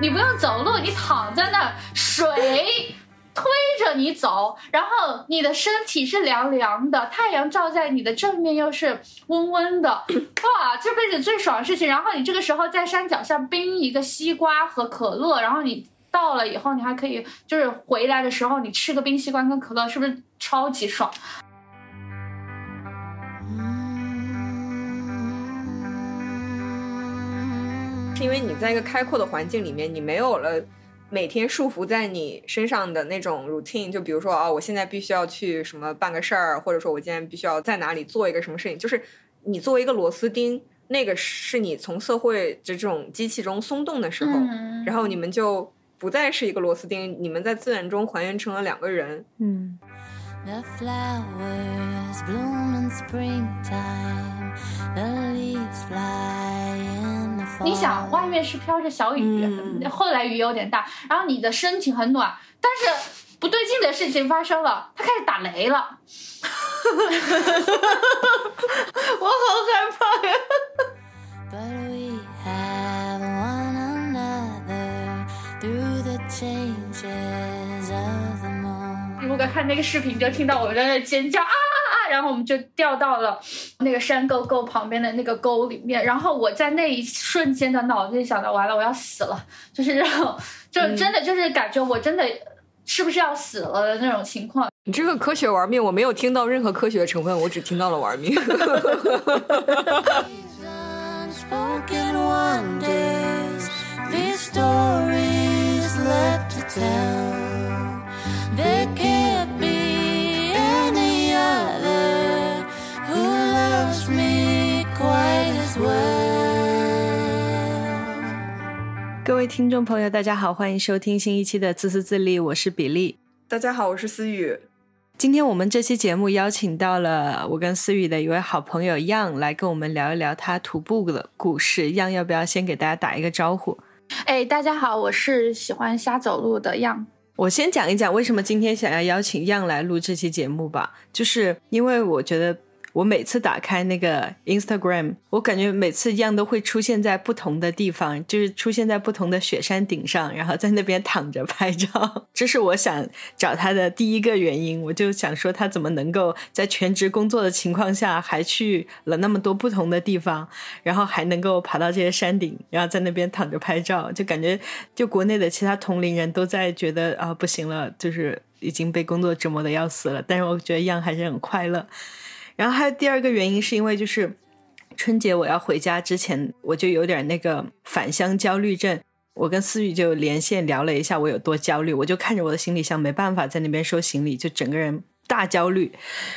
你不用走路，你躺在那儿，水推着你走，然后你的身体是凉凉的，太阳照在你的正面又是温温的，哇，这辈子最爽的事情。然后你这个时候在山脚下冰一个西瓜和可乐，然后你到了以后，你还可以就是回来的时候你吃个冰西瓜跟可乐，是不是超级爽？因为你在一个开阔的环境里面，你没有了每天束缚在你身上的那种 routine。就比如说啊，我现在必须要去什么办个事儿，或者说我今天必须要在哪里做一个什么事情。就是你作为一个螺丝钉，那个是你从社会这种机器中松动的时候，然后你们就不再是一个螺丝钉，你们在自然中还原成了两个人。嗯。你想，外面是飘着小雨，后来雨有点大，然后你的身体很暖，但是不对劲的事情发生了，它开始打雷了，我好害怕呀！如果看那个视频，就听到我在那尖叫啊！然后我们就掉到了那个山沟沟旁边的那个沟里面。然后我在那一瞬间的脑子里想到，完了，我要死了，就是这种，就真的就是感觉我真的是不是要死了的那种情况。你这个科学玩命，我没有听到任何科学的成分，我只听到了玩命。各位听众朋友，大家好，欢迎收听新一期的自私自利，我是比利。大家好，我是思雨。今天我们这期节目邀请到了我跟思雨的一位好朋友样来跟我们聊一聊他徒步的故事。样要不要先给大家打一个招呼？哎，大家好，我是喜欢瞎走路的样。我先讲一讲为什么今天想要邀请样来录这期节目吧，就是因为我觉得。我每次打开那个 Instagram，我感觉每次一样都会出现在不同的地方，就是出现在不同的雪山顶上，然后在那边躺着拍照。这是我想找他的第一个原因。我就想说，他怎么能够在全职工作的情况下，还去了那么多不同的地方，然后还能够爬到这些山顶，然后在那边躺着拍照，就感觉就国内的其他同龄人都在觉得啊不行了，就是已经被工作折磨的要死了。但是我觉得样还是很快乐。然后还有第二个原因，是因为就是春节我要回家之前，我就有点那个返乡焦虑症。我跟思雨就连线聊了一下，我有多焦虑，我就看着我的行李箱，没办法在那边收行李，就整个人。大焦虑，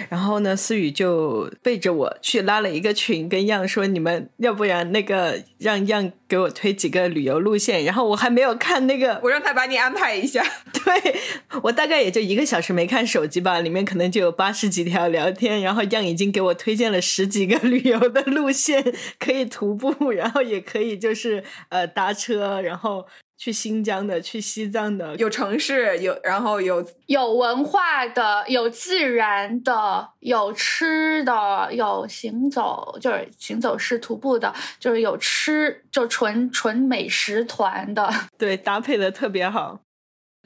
然后呢，思雨就背着我去拉了一个群，跟样说：“你们要不然那个让样给我推几个旅游路线。”然后我还没有看那个，我让他把你安排一下。对我大概也就一个小时没看手机吧，里面可能就有八十几条聊天，然后样已经给我推荐了十几个旅游的路线，可以徒步，然后也可以就是呃搭车，然后。去新疆的，去西藏的，有城市，有然后有有文化的，有自然的，有吃的，有行走，就是行走式徒步的，就是有吃，就纯纯美食团的，对，搭配的特别好，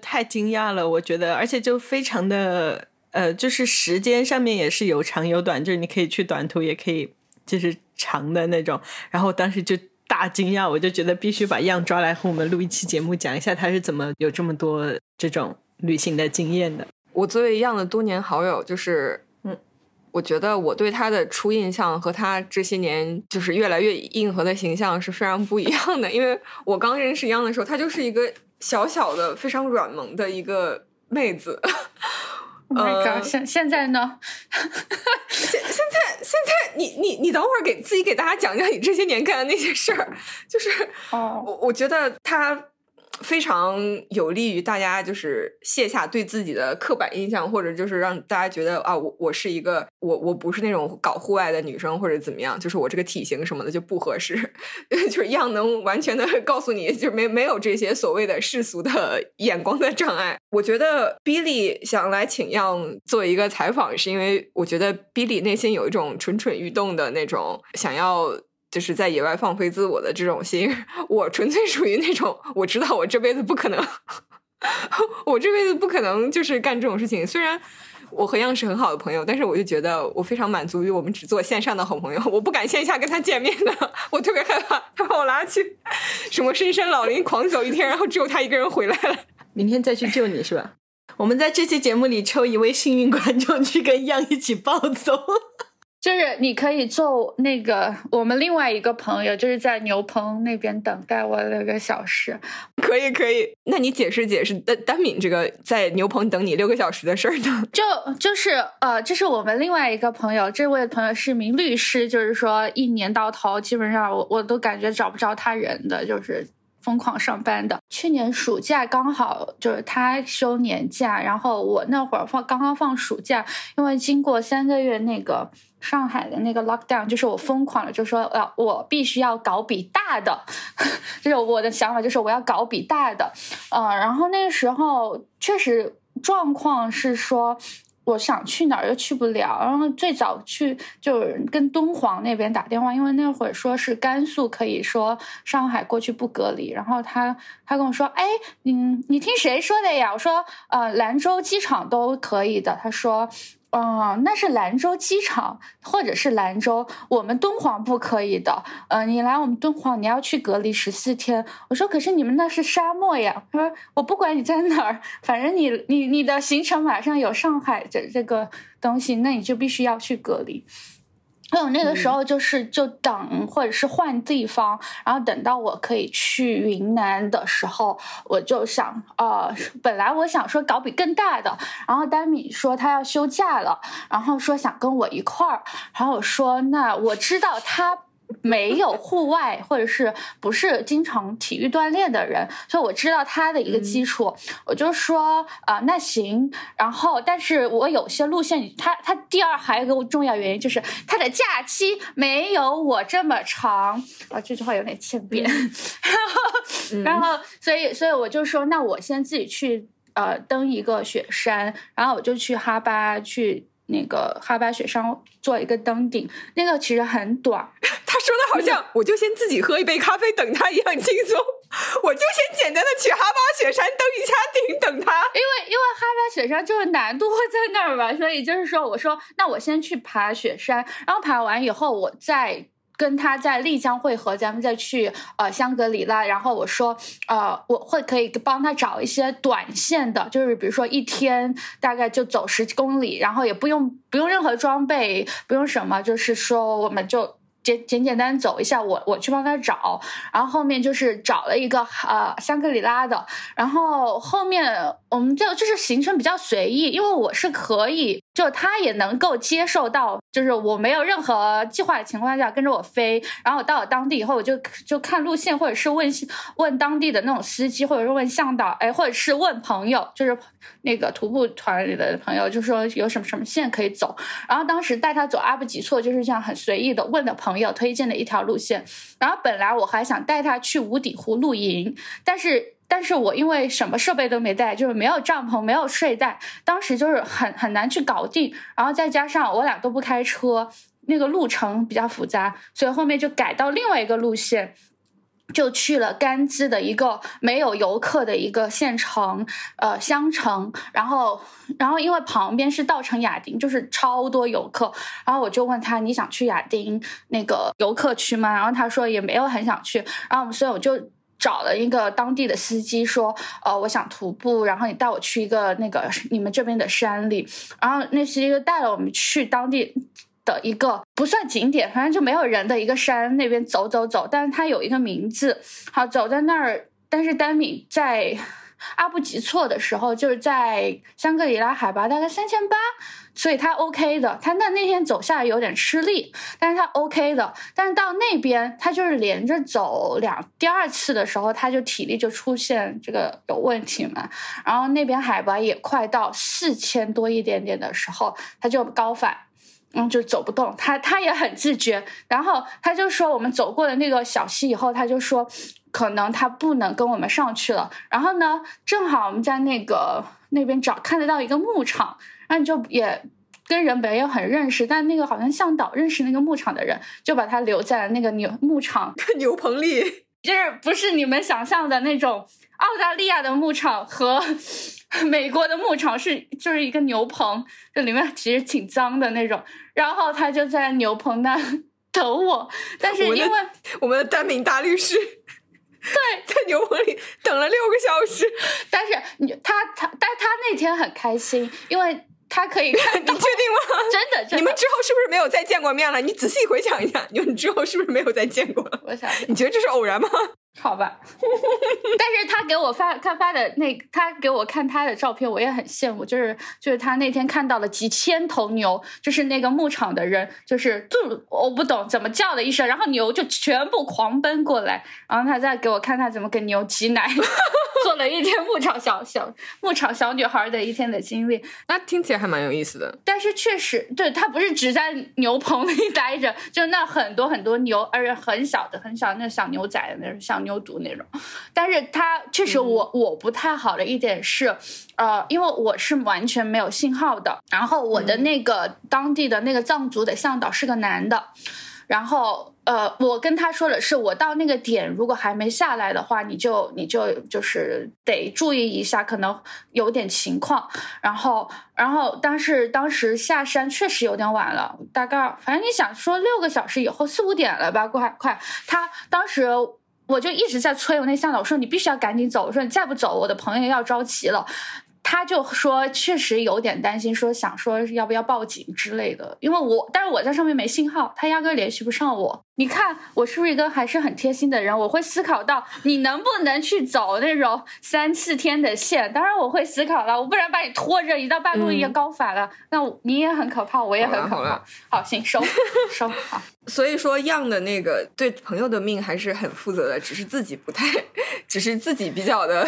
太惊讶了，我觉得，而且就非常的，呃，就是时间上面也是有长有短，就是你可以去短途，也可以就是长的那种，然后当时就。大惊讶，我就觉得必须把样抓来和我们录一期节目，讲一下他是怎么有这么多这种旅行的经验的。我作为样的多年好友，就是嗯，我觉得我对他的初印象和他这些年就是越来越硬核的形象是非常不一样的。因为我刚认识样的时候，他就是一个小小的、非常软萌的一个妹子。呃，现现在呢？现现在现在，你你你等会儿给自己给大家讲讲你这些年干的那些事儿，就是哦，我我觉得他。非常有利于大家，就是卸下对自己的刻板印象，或者就是让大家觉得啊，我我是一个我我不是那种搞户外的女生，或者怎么样，就是我这个体型什么的就不合适，就是一样能完全的 告诉你，就没没有这些所谓的世俗的 眼光的障碍。我觉得 Billy 想来请样做一个采访，是因为我觉得 Billy 内心有一种蠢蠢欲动的那种想要。就是在野外放飞自我的这种心。我纯粹属于那种我知道我这辈子不可能，我这辈子不可能就是干这种事情。虽然我和样是很好的朋友，但是我就觉得我非常满足于我们只做线上的好朋友，我不敢线下跟他见面的，我特别害怕他把我拉去什么深山老林狂走一天，然后只有他一个人回来了。明天再去救你是吧？我们在这期节目里抽一位幸运观众去跟样一起暴走。就是你可以做那个我们另外一个朋友，就是在牛棚那边等待我六个小时。可以可以，那你解释解释丹丹敏这个在牛棚等你六个小时的事儿呢？就就是呃，这是我们另外一个朋友，这位朋友是名律师，就是说一年到头基本上我我都感觉找不着他人的，就是疯狂上班的。去年暑假刚好就是他休年假，然后我那会儿放刚刚放暑假，因为经过三个月那个。上海的那个 lockdown 就是我疯狂了，就说要我必须要搞笔大的，就是我的想法，就是我要搞笔大的，呃，然后那个时候确实状况是说，我想去哪儿又去不了，然后最早去就跟敦煌那边打电话，因为那会儿说是甘肃可以说上海过去不隔离，然后他他跟我说，哎，你，你听谁说的呀？我说，呃，兰州机场都可以的。他说。哦，那是兰州机场，或者是兰州，我们敦煌不可以的。呃，你来我们敦煌，你要去隔离十四天。我说，可是你们那是沙漠呀。他说，我不管你在哪儿，反正你你你的行程马上有上海这这个东西，那你就必须要去隔离。还有那个时候就是就等或者是换地方，然后等到我可以去云南的时候，我就想，呃，本来我想说搞笔更大的，然后丹米说他要休假了，然后说想跟我一块儿，然后我说那我知道他。没有户外或者是不是经常体育锻炼的人，所以我知道他的一个基础，我就说啊，那行。然后，但是我有些路线，他他第二还有一个重要原因就是他的假期没有我这么长啊，这句话有点欠扁。然后，所以所以我就说，那我先自己去呃登一个雪山，然后我就去哈巴去。那个哈巴雪山做一个登顶，那个其实很短。他说的好像我就先自己喝一杯咖啡等他一样轻松，我就先简单的去哈巴雪山登一下顶等他。因为因为哈巴雪山就是难度会在那儿嘛，所以就是说我说那我先去爬雪山，然后爬完以后我再。跟他在丽江汇合，咱们再去呃香格里拉。然后我说，呃，我会可以帮他找一些短线的，就是比如说一天大概就走十公里，然后也不用不用任何装备，不用什么，就是说我们就。简简简单走一下，我我去帮他找，然后后面就是找了一个呃香格里拉的，然后后面我们就就是行程比较随意，因为我是可以，就他也能够接受到，就是我没有任何计划的情况下跟着我飞，然后我到了当地以后，我就就看路线，或者是问问当地的那种司机，或者是问向导，哎，或者是问朋友，就是那个徒步团里的朋友，就说有什么什么线可以走，然后当时带他走阿布吉措，就是这样很随意的问的朋。友推荐的一条路线，然后本来我还想带他去无底湖露营，但是但是我因为什么设备都没带，就是没有帐篷，没有睡袋，当时就是很很难去搞定，然后再加上我俩都不开车，那个路程比较复杂，所以后面就改到另外一个路线。就去了甘孜的一个没有游客的一个县城，呃，乡城。然后，然后因为旁边是稻城亚丁，就是超多游客。然后我就问他，你想去亚丁那个游客区吗？然后他说也没有很想去。然后，所以我就找了一个当地的司机，说，呃，我想徒步，然后你带我去一个那个你们这边的山里。然后那司机就带了我们去当地。的一个不算景点，反正就没有人的一个山那边走走走，但是它有一个名字。好，走在那儿，但是丹米在阿布吉措的时候，就是在香格里拉海拔大概三千八，所以他 OK 的。他那那天走下来有点吃力，但是他 OK 的。但是到那边，他就是连着走两第二次的时候，他就体力就出现这个有问题嘛。然后那边海拔也快到四千多一点点的时候，他就高反。嗯，就走不动，他他也很自觉，然后他就说，我们走过了那个小溪以后，他就说，可能他不能跟我们上去了。然后呢，正好我们在那个那边找看得到一个牧场，那你就也跟人没有很认识，但那个好像向导认识那个牧场的人，就把他留在了那个牛牧场，牛棚里，就是不是你们想象的那种澳大利亚的牧场和 美国的牧场是就是一个牛棚，这里面其实挺脏的那种。然后他就在牛棚那等我，但是因为我们的单名大律师。对，在牛棚里等了六个小时，但是你他他，但他那天很开心，因为他可以看。你确定吗？真的，你们之后是不是没有再见过面了？你仔细回想一下，你们之后是不是没有再见过？我想，你觉得这是偶然吗？好吧，但是他给我发他发的那他给我看他的照片，我也很羡慕。就是就是他那天看到了几千头牛，就是那个牧场的人，就是就我不懂怎么叫了一声，然后牛就全部狂奔过来，然后他再给我看他怎么给牛挤奶，做了一天牧场小小牧场小女孩的一天的经历。那听起来还蛮有意思的。但是确实，对他不是只在牛棚里 待着，就那很多很多牛，而且很小的很小那小牛仔的那种小。牛犊那种，但是他确实我我不太好的一点是，呃，因为我是完全没有信号的，然后我的那个当地的那个藏族的向导是个男的，然后呃，我跟他说的是，我到那个点如果还没下来的话，你就你就就是得注意一下，可能有点情况。然后然后但是当时下山确实有点晚了，大概反正你想说六个小时以后四五点了吧，快快，他当时。我就一直在催我那向导，我说你必须要赶紧走，我说你再不走，我的朋友要着急了。他就说确实有点担心，说想说要不要报警之类的，因为我但是我在上面没信号，他压根联系不上我。你看我是不是一个还是很贴心的人？我会思考到你能不能去走那种三四天的线，当然我会思考了，我不然把你拖着一到半路也高反了，那你也很可怕，我也很可怕。好，行收 收好。所以说样的那个对朋友的命还是很负责的，只是自己不太，只是自己比较的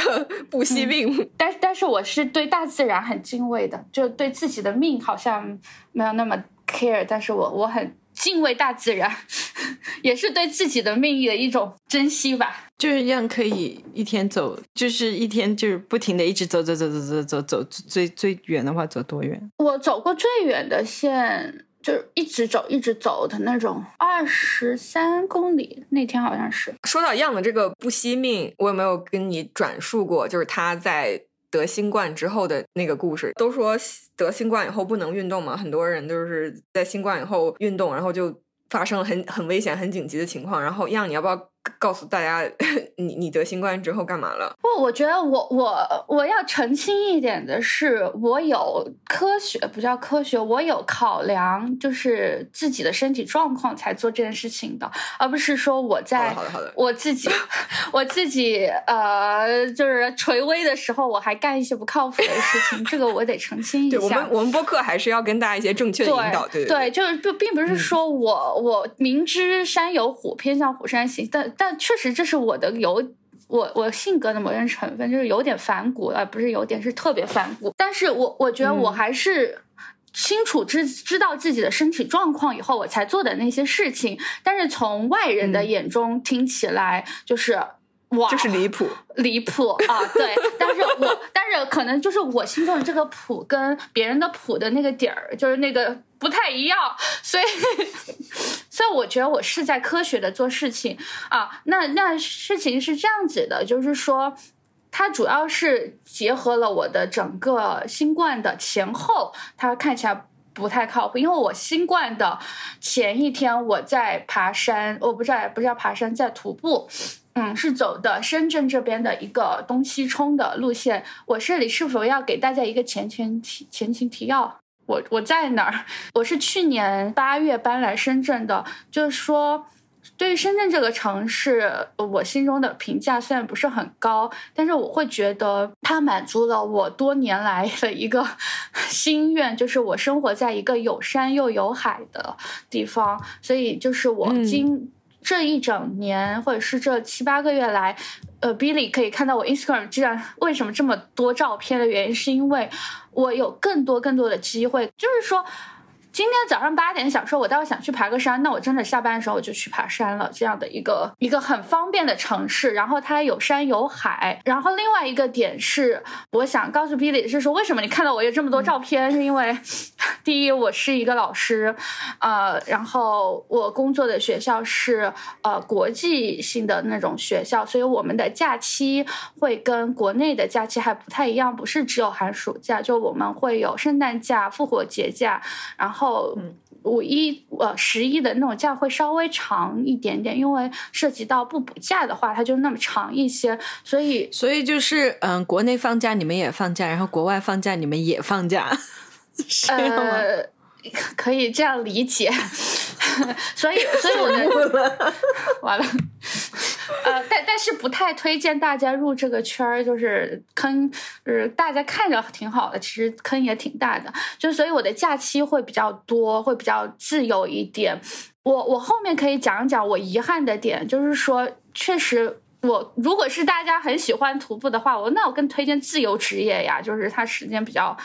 不惜命。但但是我是对大自然很敬畏的，就对自己的命好像没有那么 care，但是我我很。敬畏大自然，也是对自己的命运的一种珍惜吧。就是这样，可以一天走，就是一天就是不停的一直走走走走走走走，最最远的话走多远？我走过最远的线，就是一直走一直走的那种，二十三公里。那天好像是。说到样的这个不惜命，我有没有跟你转述过？就是他在。得新冠之后的那个故事，都说得新冠以后不能运动嘛，很多人就是在新冠以后运动，然后就发生了很很危险、很紧急的情况。然后，样你要不要？告诉大家，你你得新冠之后干嘛了？不，我觉得我我我要澄清一点的是，我有科学不叫科学，我有考量，就是自己的身体状况才做这件事情的，而不是说我在好的好的我自己 我自己呃，就是垂危的时候，我还干一些不靠谱的事情，这个我得澄清一下。我们 我们播客还是要跟大家一些正确的引导，对对，就是并并不是说我我明知山有虎，偏向虎山行，但。但确实，这是我的有我我性格的某些成分，就是有点反骨，而不是有点是特别反骨。但是我我觉得我还是清楚知知道自己的身体状况以后，我才做的那些事情。但是从外人的眼中听起来，就是哇，就是离谱，离谱啊！对，但是我但是可能就是我心中的这个谱跟别人的谱的那个底儿，就是那个。不太一样，所以，所以我觉得我是在科学的做事情啊。那那事情是这样子的，就是说，它主要是结合了我的整个新冠的前后，它看起来不太靠谱。因为我新冠的前一天我在爬山，我不知道不是要爬山，在徒步，嗯，是走的深圳这边的一个东西冲的路线。我这里是否要给大家一个前前提前情提要？我我在哪儿？我是去年八月搬来深圳的。就是说，对于深圳这个城市，我心中的评价虽然不是很高，但是我会觉得它满足了我多年来的一个 心愿，就是我生活在一个有山又有海的地方。所以，就是我今这一整年，或者是这七八个月来，呃，Billy 可以看到我 Instagram 居然为什么这么多照片的原因，是因为。我有更多更多的机会，就是说，今天早上八点想说，我倒是想去爬个山，那我真的下班的时候我就去爬山了。这样的一个一个很方便的城市，然后它有山有海。然后另外一个点是，我想告诉 Billy 是说，为什么你看到我有这么多照片？是因为第一，我是一个老师，呃，然后我工作的学校是呃国际性的那种学校，所以我们的假期会跟国内的假期还不太一样，不是只有寒暑假，就我们会有圣诞假、复活节假，然后。后五一呃十一的那种假会稍微长一点点，因为涉及到不补假的话，它就那么长一些，所以所以就是嗯，国内放假你们也放假，然后国外放假你们也放假，呃，可以这样理解。所以所以我的 完了。呃，但但是不太推荐大家入这个圈儿，就是坑，就是大家看着挺好的，其实坑也挺大的。就所以我的假期会比较多，会比较自由一点。我我后面可以讲讲我遗憾的点，就是说，确实我如果是大家很喜欢徒步的话，我那我更推荐自由职业呀，就是它时间比较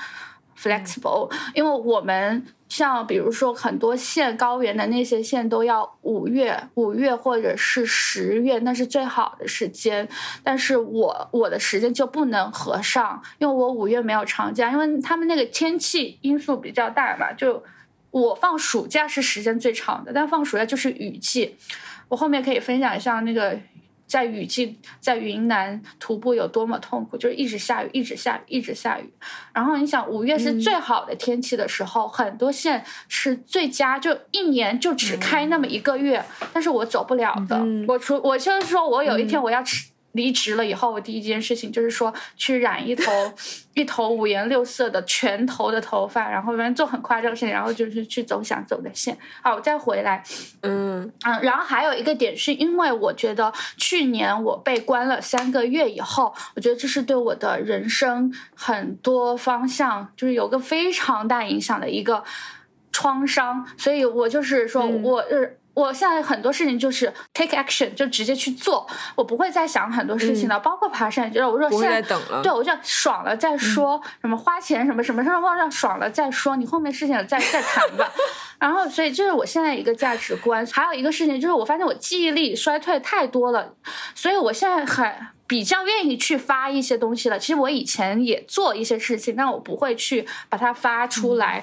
flexible，因为我们。像比如说很多县高原的那些县都要五月五月或者是十月，那是最好的时间。但是我我的时间就不能合上，因为我五月没有长假，因为他们那个天气因素比较大嘛。就我放暑假是时间最长的，但放暑假就是雨季。我后面可以分享一下那个。在雨季，在云南徒步有多么痛苦，就是一直下雨，一直下雨，一直下雨。然后你想，五月是最好的天气的时候，很多线是最佳，就一年就只开那么一个月，但是我走不了的。我除我就是说我有一天我要吃。离职了以后，我第一件事情就是说去染一头 一头五颜六色的全头的头发，然后反正做很夸张的事情，然后就是去走想走的线。好，我再回来，嗯嗯，然后还有一个点是因为我觉得去年我被关了三个月以后，我觉得这是对我的人生很多方向就是有个非常大影响的一个创伤，所以我就是说我是。我现在很多事情就是 take action，就直接去做，我不会再想很多事情了，包括爬山。就是我说现在等了，对我就爽了再说，什么花钱什么什么什么往上爽了再说，你后面事情再 再谈吧。然后，所以这是我现在一个价值观。还有一个事情就是，我发现我记忆力衰退太多了，所以我现在很比较愿意去发一些东西了。其实我以前也做一些事情，但我不会去把它发出来。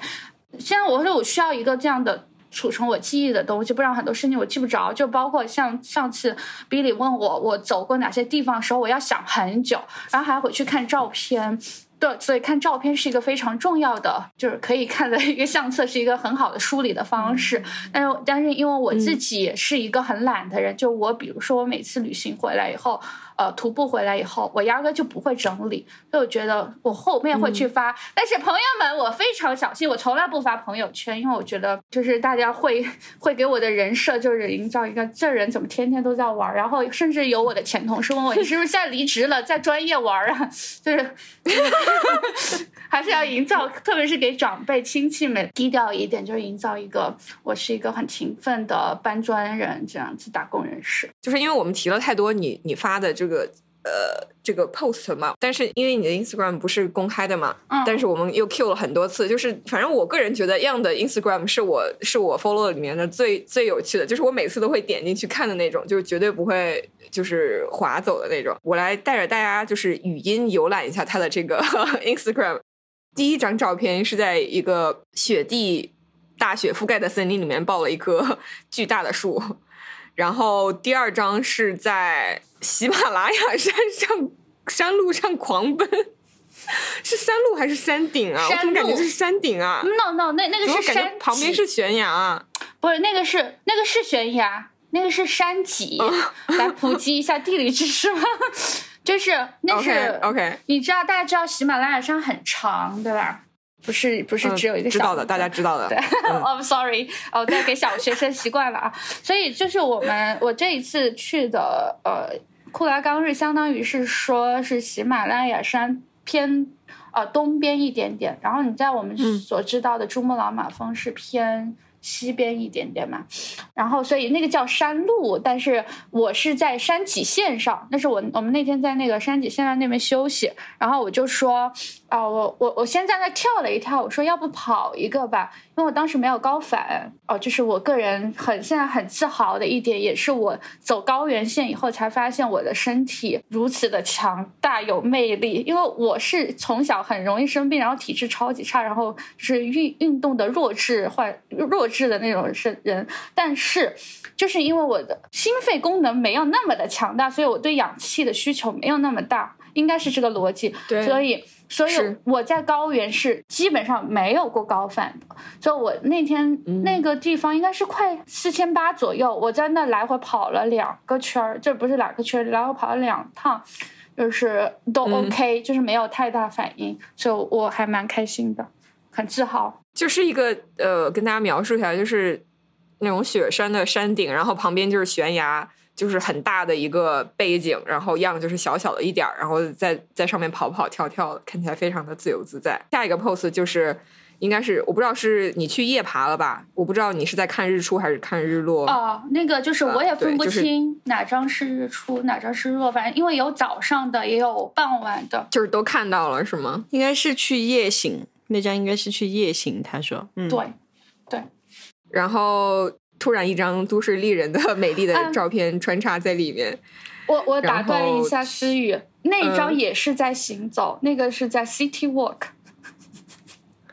现在我说我需要一个这样的。储存我记忆的东西，不然很多事情我记不着。就包括像上次 Billy 问我我走过哪些地方的时候，我要想很久，然后还要回去看照片。对，所以看照片是一个非常重要的，就是可以看的一个相册，是一个很好的梳理的方式。但是，但是因为我自己是一个很懒的人，就我比如说我每次旅行回来以后。呃，徒步回来以后，我压根就不会整理，所以我觉得我后面会去发。但是朋友们，我非常小心，我从来不发朋友圈，因为我觉得就是大家会会给我的人设就是营造一个这人怎么天天都在玩，然后甚至有我的前同事问我你是不是现在离职了，在专业玩啊？就是 还是要营造，特别是给长辈亲戚们低调一点，就是营造一个我是一个很勤奋的搬砖人这样子打工人士。就是因为我们提了太多你你发的就。这个呃，这个 post 嘛，但是因为你的 Instagram 不是公开的嘛，嗯，但是我们又 Q 了很多次，就是反正我个人觉得样的 Instagram 是我是我 follow 里面的最最有趣的，就是我每次都会点进去看的那种，就是绝对不会就是划走的那种。我来带着大家就是语音游览一下他的这个 Instagram。第一张照片是在一个雪地大雪覆盖的森林里面抱了一棵 巨大的树。然后第二张是在喜马拉雅山上山路上狂奔，是山路还是山顶啊？我怎么感觉这是山顶啊？No No，那那个是山旁边是悬崖啊？不是，那个是那个是悬崖，那个是山脊。来普及一下地理知识吧？就是那是 OK，你知道大家知道喜马拉雅山很长对吧？不是不是只有一个知道的，大家知道的。对，I'm sorry，哦，对给小学生习惯了啊。所以就是我们我这一次去的呃库拉冈日，相当于是说是喜马拉雅山偏呃东边一点点，然后你在我们所知道的珠穆朗玛峰是偏。西边一点点嘛，然后所以那个叫山路，但是我是在山脊线上，那是我我们那天在那个山脊线上那边休息，然后我就说，哦，我我我先在那跳了一跳，我说要不跑一个吧，因为我当时没有高反。哦，就是我个人很现在很自豪的一点，也是我走高原线以后才发现我的身体如此的强大有魅力。因为我是从小很容易生病，然后体质超级差，然后是运运动的弱智患弱智的那种是人，但是就是因为我的心肺功能没有那么的强大，所以我对氧气的需求没有那么大，应该是这个逻辑。对所以。所以我在高原是基本上没有过高反的，所以我那天嗯那个地方应该是快四千八左右，我在那来回跑了两个圈儿，这不是两个圈儿，来回跑了两趟，就是都嗯 OK，、就是没有太大反应，所以我还蛮开心的，很自豪。就是一个呃，跟大家描述一下，就是那种雪山的山顶，然后旁边就是悬崖，就是很大的一个背景，然后样就是小小的一点儿，然后在在上面跑跑跳跳的，看起来非常的自由自在。下一个 pose 就是。应该是我不知道是你去夜爬了吧？我不知道你是在看日出还是看日落。哦，那个就是我也分不就是清哪张是日出，哪张是日落，反正因为有早上的，也有傍晚的。就是都看到了是吗？应该是去夜行，那张应该是去夜行。他说，嗯，对对，然后突然一张都市丽人的美丽的嗯照片穿插在里面。我我打断一下思雨，那一张嗯也是在行走，那个是在 City Walk。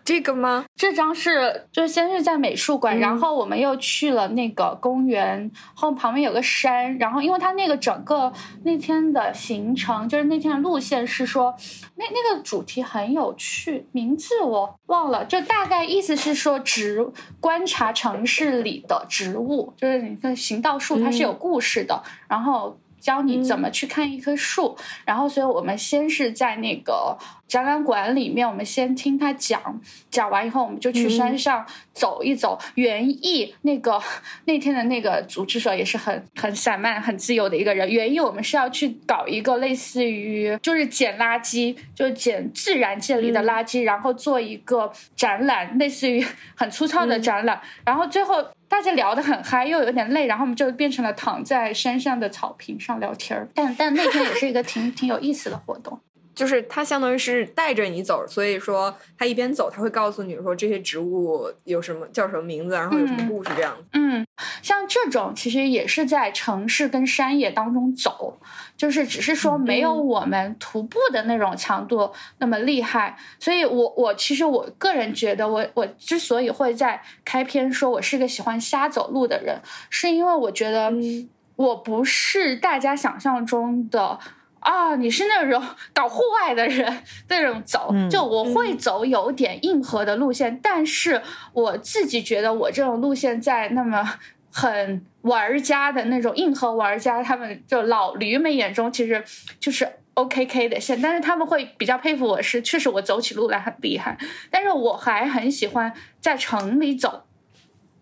这个吗？这张是就是先是在美术馆，嗯然后我们又去了那个公园，后旁边有个山，然后因为它那个整个那天的行程，就是那天的路线是说，那那个主题很有趣，名字我忘了，就大概意思是说植观察城市里的植物，就是你看行道树它是有故事的，然后。教你怎么去看一棵树，然后，所以我们先是在那个展览馆里面，我们先听他讲，讲完以后，我们就去山上走一走。园艺那个 那天的那个组织者也是很很散漫、很自由的一个人。园艺我们是要去搞一个类似于就是捡垃圾，就捡自然界里的垃圾，然后做一个展览，类似于很粗糙的展览。然后最后大家聊得很嗨，又有点累，然后我们就变成了躺在山上的草坪上聊天儿。但但那天也是一个挺挺有意思的活动。就是它相当于是带着你走，所以说它一边走，它会告诉你说这些植物有什么叫什么名字，然后有什么嗯故事这样子。嗯，像这种其实也是在城市跟山野当中走，就是只是说没有我们徒步的那种强度那么厉害。所以我我其实我个人觉得我，我之所以会在开篇说我是个喜欢瞎走路的人，是因为我觉得嗯我不是大家想象中的。啊，你是那种搞户外的人，那种走，嗯就我会走有点硬核的路线，但是我自己觉得我这种路线在那么很玩家的那种硬核玩家，他们就老驴们眼中其实就是 OKK 的线，但是他们会比较佩服我是，确实我走起路来很厉害，但是我还很喜欢在城里走。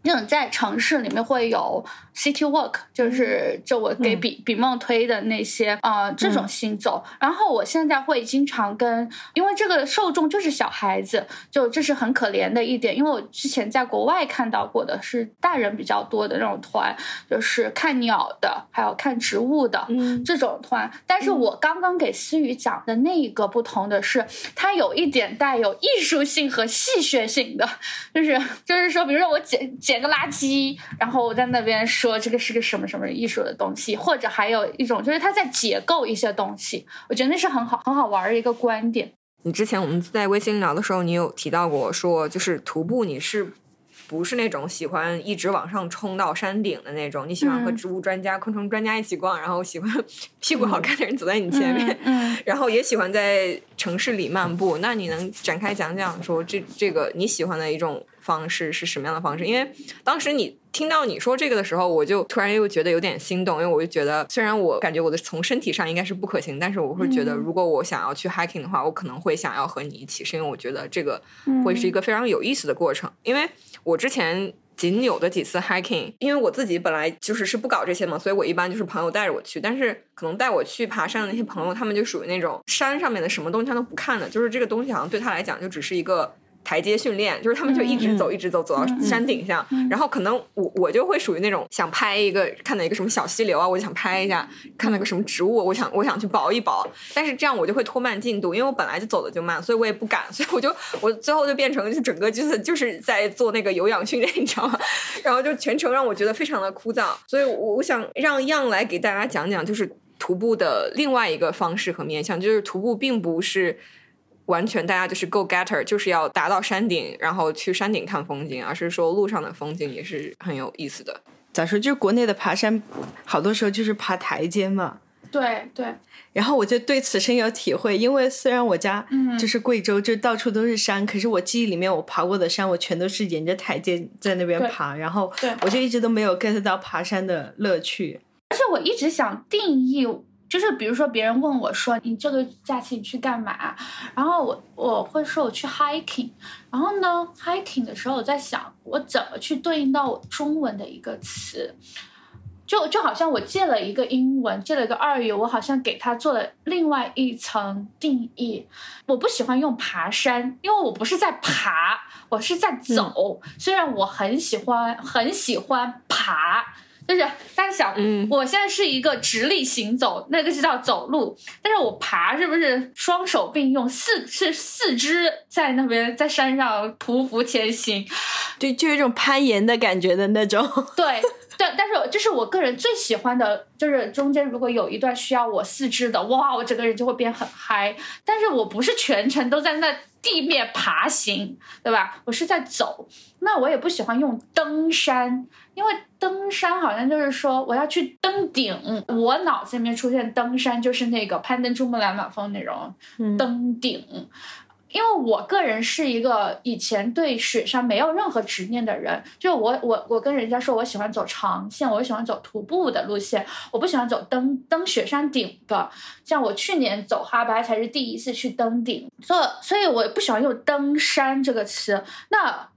那种在城市里面会有 city walk，就是就我给比、比梦推的那些呃这种行走。然后我现在会经常跟，因为这个受众就是小孩子，就这是很可怜的一点。因为我之前在国外看到过的是大人比较多的那种团，就是看鸟的，还有看植物的，嗯。这种团，但是我刚刚给思雨讲的那一个不同的是，它有一点带有艺术性和戏谑性的，就是就是说，比如说我捡捡个垃圾，然后我在那边说这个是个什么什么艺术的东西，或者还有一种就是他在解构一些东西，我觉得那是很好很好玩的一个观点。你之前我们在微信聊的时候，你有提到过说，就是徒步你是不是那种喜欢一直往上冲到山顶的那种？你喜欢和嗯植物专家、昆虫专家一起逛，然后喜欢 屁股好看的人走在你前面，嗯，然后也喜欢在城市里漫步。那你能展开讲讲说这这个你喜欢的一种方式是什么样的方式？因为当时你听到你说这个的时候，我就突然又觉得有点心动，因为我就觉得虽然我感觉我的从身体上应该是不可行，但是我会觉得嗯如果我想要去 hiking 的话，我可能会想要和你一起，是因为我觉得这个嗯会是一个非常有意思的过程。因为我之前仅有的几次 hiking，因为我自己本来就是是不搞这些嘛，所以我一般就是朋友带着我去。但是可能带我去爬山的那些朋友，他们就属于那种山上面的什么东西他都不看的，就是这个东西好像对他来讲就只是一个台阶训练，就是他们就一直走，一直走，走到山顶上。然后可能我我就会属于那种想拍一个，看到一个什么小溪流啊，我就想拍一下；看到个什么植物，我想我想去薄一薄。但是这样我就会拖慢进度，因为我本来就走的就慢，所以我也不敢。所以我就我最后就变成就整个就是就是在做那个有氧训练，你知道吗？然后就全程让我觉得非常的枯燥。所以我我想让样来给大家讲讲，就是徒步的另外一个方式和面向，就是徒步并不是。完全，大家就是 go getter，就是要达到山顶，然后去山顶看风景，而是说路上的风景也是很有意思的。咋说？就是国内的爬山，好多时候就是爬台阶嘛。对对。然后我就对此深有体会，因为虽然我家就是贵州，就到处都是山，可是我记忆里面我爬过的山，我全都是沿着台阶在那边爬，然后我就一直都没有 get 到爬山的乐趣。而且我一直想定义。就是比如说，别人问我说：“你这个假期你去干嘛？”然后我我会说我去 hiking。然后呢，hiking 的时候我在想，我怎么去对应到我中文的一个词？就就好像我借了一个英文，借了一个二语，我好像给它做了另外一层定义。我不喜欢用爬山，因为我不是在爬，我是在走。虽然我很喜欢很喜欢爬。就是大家想，我现在是一个直立行走，那个是叫走路，但是我爬是不是双手并用，四是四肢在那边在山上匍匐前行，对，就有一种攀岩的感觉的那种。对，对，但是这是我个人最喜欢的，就是中间如果有一段需要我四肢的，哇，我整个人就会变很嗨。但是我不是全程都在那地面爬行，对吧？我是在走，那我也不喜欢用登山。因为登山好像就是说我要去登顶，我脑子里面出现登山就是那个攀登珠穆朗玛峰那种登顶。因为我个人是一个以前对雪山没有任何执念的人，就我我我跟人家说我喜欢走长线，我喜欢走徒步的路线，我不喜欢走登登雪山顶的。像我去年走哈巴才是第一次去登顶，所以所以我不喜欢用登山这个词。那。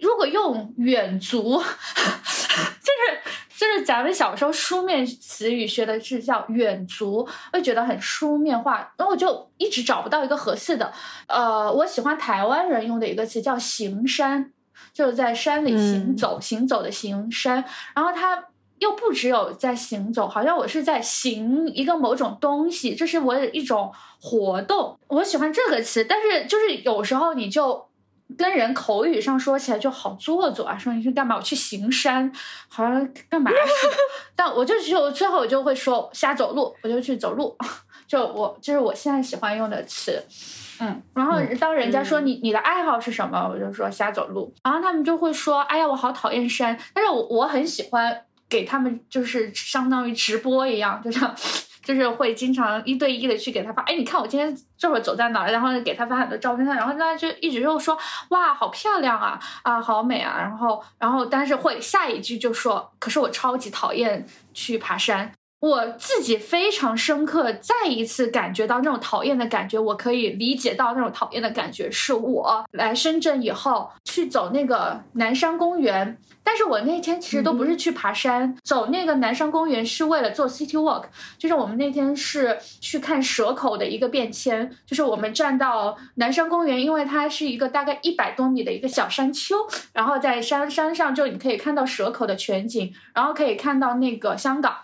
如果用远足，就是就是咱们小时候书面词语学的是叫远足，会觉得很书面化，然后我就一直找不到一个合适的。呃，我喜欢台湾人用的一个词叫行山，就是在山里行走，行走的行山。然后它又不只有在行走，好像我是在行一个某种东西，这是我的一种活动。我喜欢这个词，但是就是有时候你就。跟人口语上说起来就好做作啊，说你是干嘛？我去行山，好像干嘛似的。但我就只有最后我就会说瞎走路，我就去走路。就我就是我现在喜欢用的词，嗯。然后当人家说你你的爱好是什么，我就说瞎走路。然后他们就会说，哎呀，我好讨厌山，但是我我很喜欢给他们就是相当于直播一样，就像。就是会经常一对一的去给他发，哎，你看我今天这会儿走在哪儿，然后给他发很多照片，然后他就一直又说，哇，好漂亮啊，啊，好美啊，然后，然后，但是会下一句就说，可是我超级讨厌去爬山。我自己非常深刻，再一次感觉到那种讨厌的感觉。我可以理解到那种讨厌的感觉，是我来深圳以后去走那个南山公园。但是我那天其实都不是去爬山，走那个南山公园是为了做 city walk。就是我们那天是去看蛇口的一个变迁，就是我们站到南山公园，因为它是一个大概一百多米的一个小山丘，然后在山山上就你可以看到蛇口的全景，然后可以看到那个香港。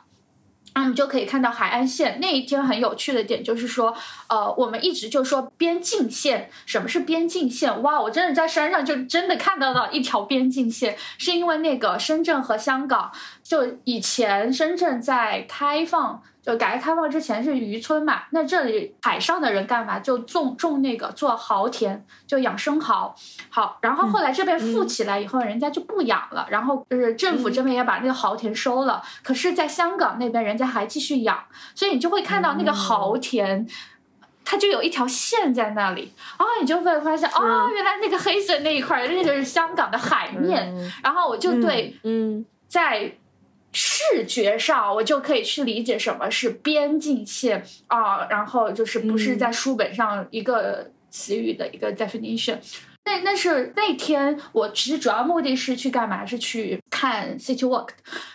那我们就可以看到海岸线。那一天很有趣的点就是说，呃，我们一直就说边境线。什么是边境线？哇，我真的在山上就真的看到了一条边境线，是因为那个深圳和香港，就以前深圳在开放。就改革开放之前是渔村嘛，那这里海上的人干嘛？就种种那个做蚝田，就养生蚝。好，然后后来这边富起来以后，人家就不养了，然后就是政府这边也把那个蚝田收了。可是，在香港那边，人家还继续养，所以你就会看到那个蚝田，它就有一条线在那里。然后你就会发现，哦，原来那个黑色那一块，那就是香港的海面。然后我就对，嗯，在。视觉上，我就可以去理解什么是边境线啊，然后就是不是在书本上一个词语的一个 definition。那那是那天我其实主要目的是去干嘛？是去看 city walk。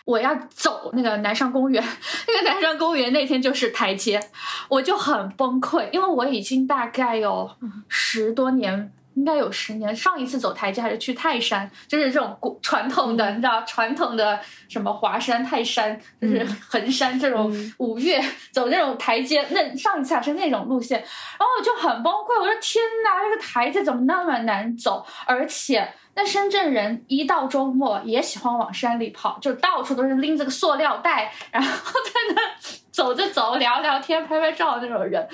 我要走那个南山公园，那个南山公园那天就是台阶，我就很崩溃，因为我已经大概有十多年。应该有十年。上一次走台阶还是去泰山，就是这种古传统的，你知道传统的什么华山、泰山，就是 衡山这种五岳走这种台阶。那上一次还是那种路线，然后我就很崩溃，我说天哪，这个台阶怎么那么难走？而且那深圳人一到周末也喜欢往山里跑，就到处都是拎着个塑料袋，然后在那走着走，聊聊天、拍拍照那种人。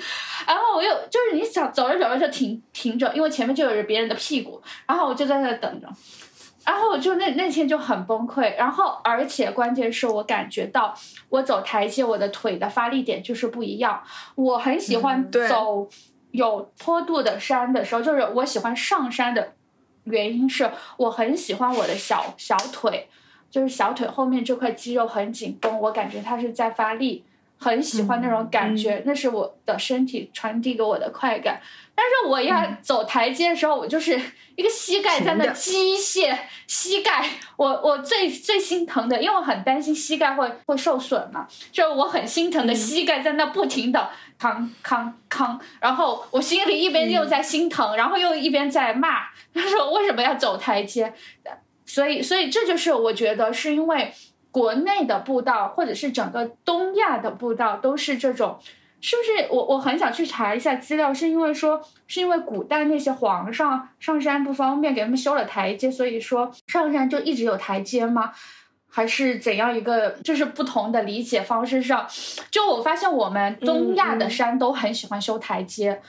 然后我又就是你想走着走着就停停着，因为前面就有别人的屁股，然后我就在那等着，然后我就那那天就很崩溃，然后而且关键是我感觉到我走台阶，我的腿的发力点就是不一样。我很喜欢走有坡度的山的时候，就是我喜欢上山的原因是我很喜欢我的小小腿，就是小腿后面这块肌肉很紧绷，我感觉它是在发力。很喜欢那种感觉，那是我的身体传递给我的快感。但是我要走台阶的时候，我就是一个膝盖在那机械膝盖，我我最最心疼的，因为我很担心膝盖会会受损嘛，就是我很心疼的膝盖在那不停的扛扛扛，然后我心里一边又在心疼，然后又一边在骂，他说为什么要走台阶？所以所以这就是我觉得是因为国内的步道或者是整个东亚的步道都是这种。是不是我我很想去查一下资料，是因为说是因为古代那些皇上上山不方便，给他们修了台阶，所以说上山就一直有台阶吗？还是怎样一个就是不同的理解方式上？就我发现我们东亚的山都很喜欢修台阶，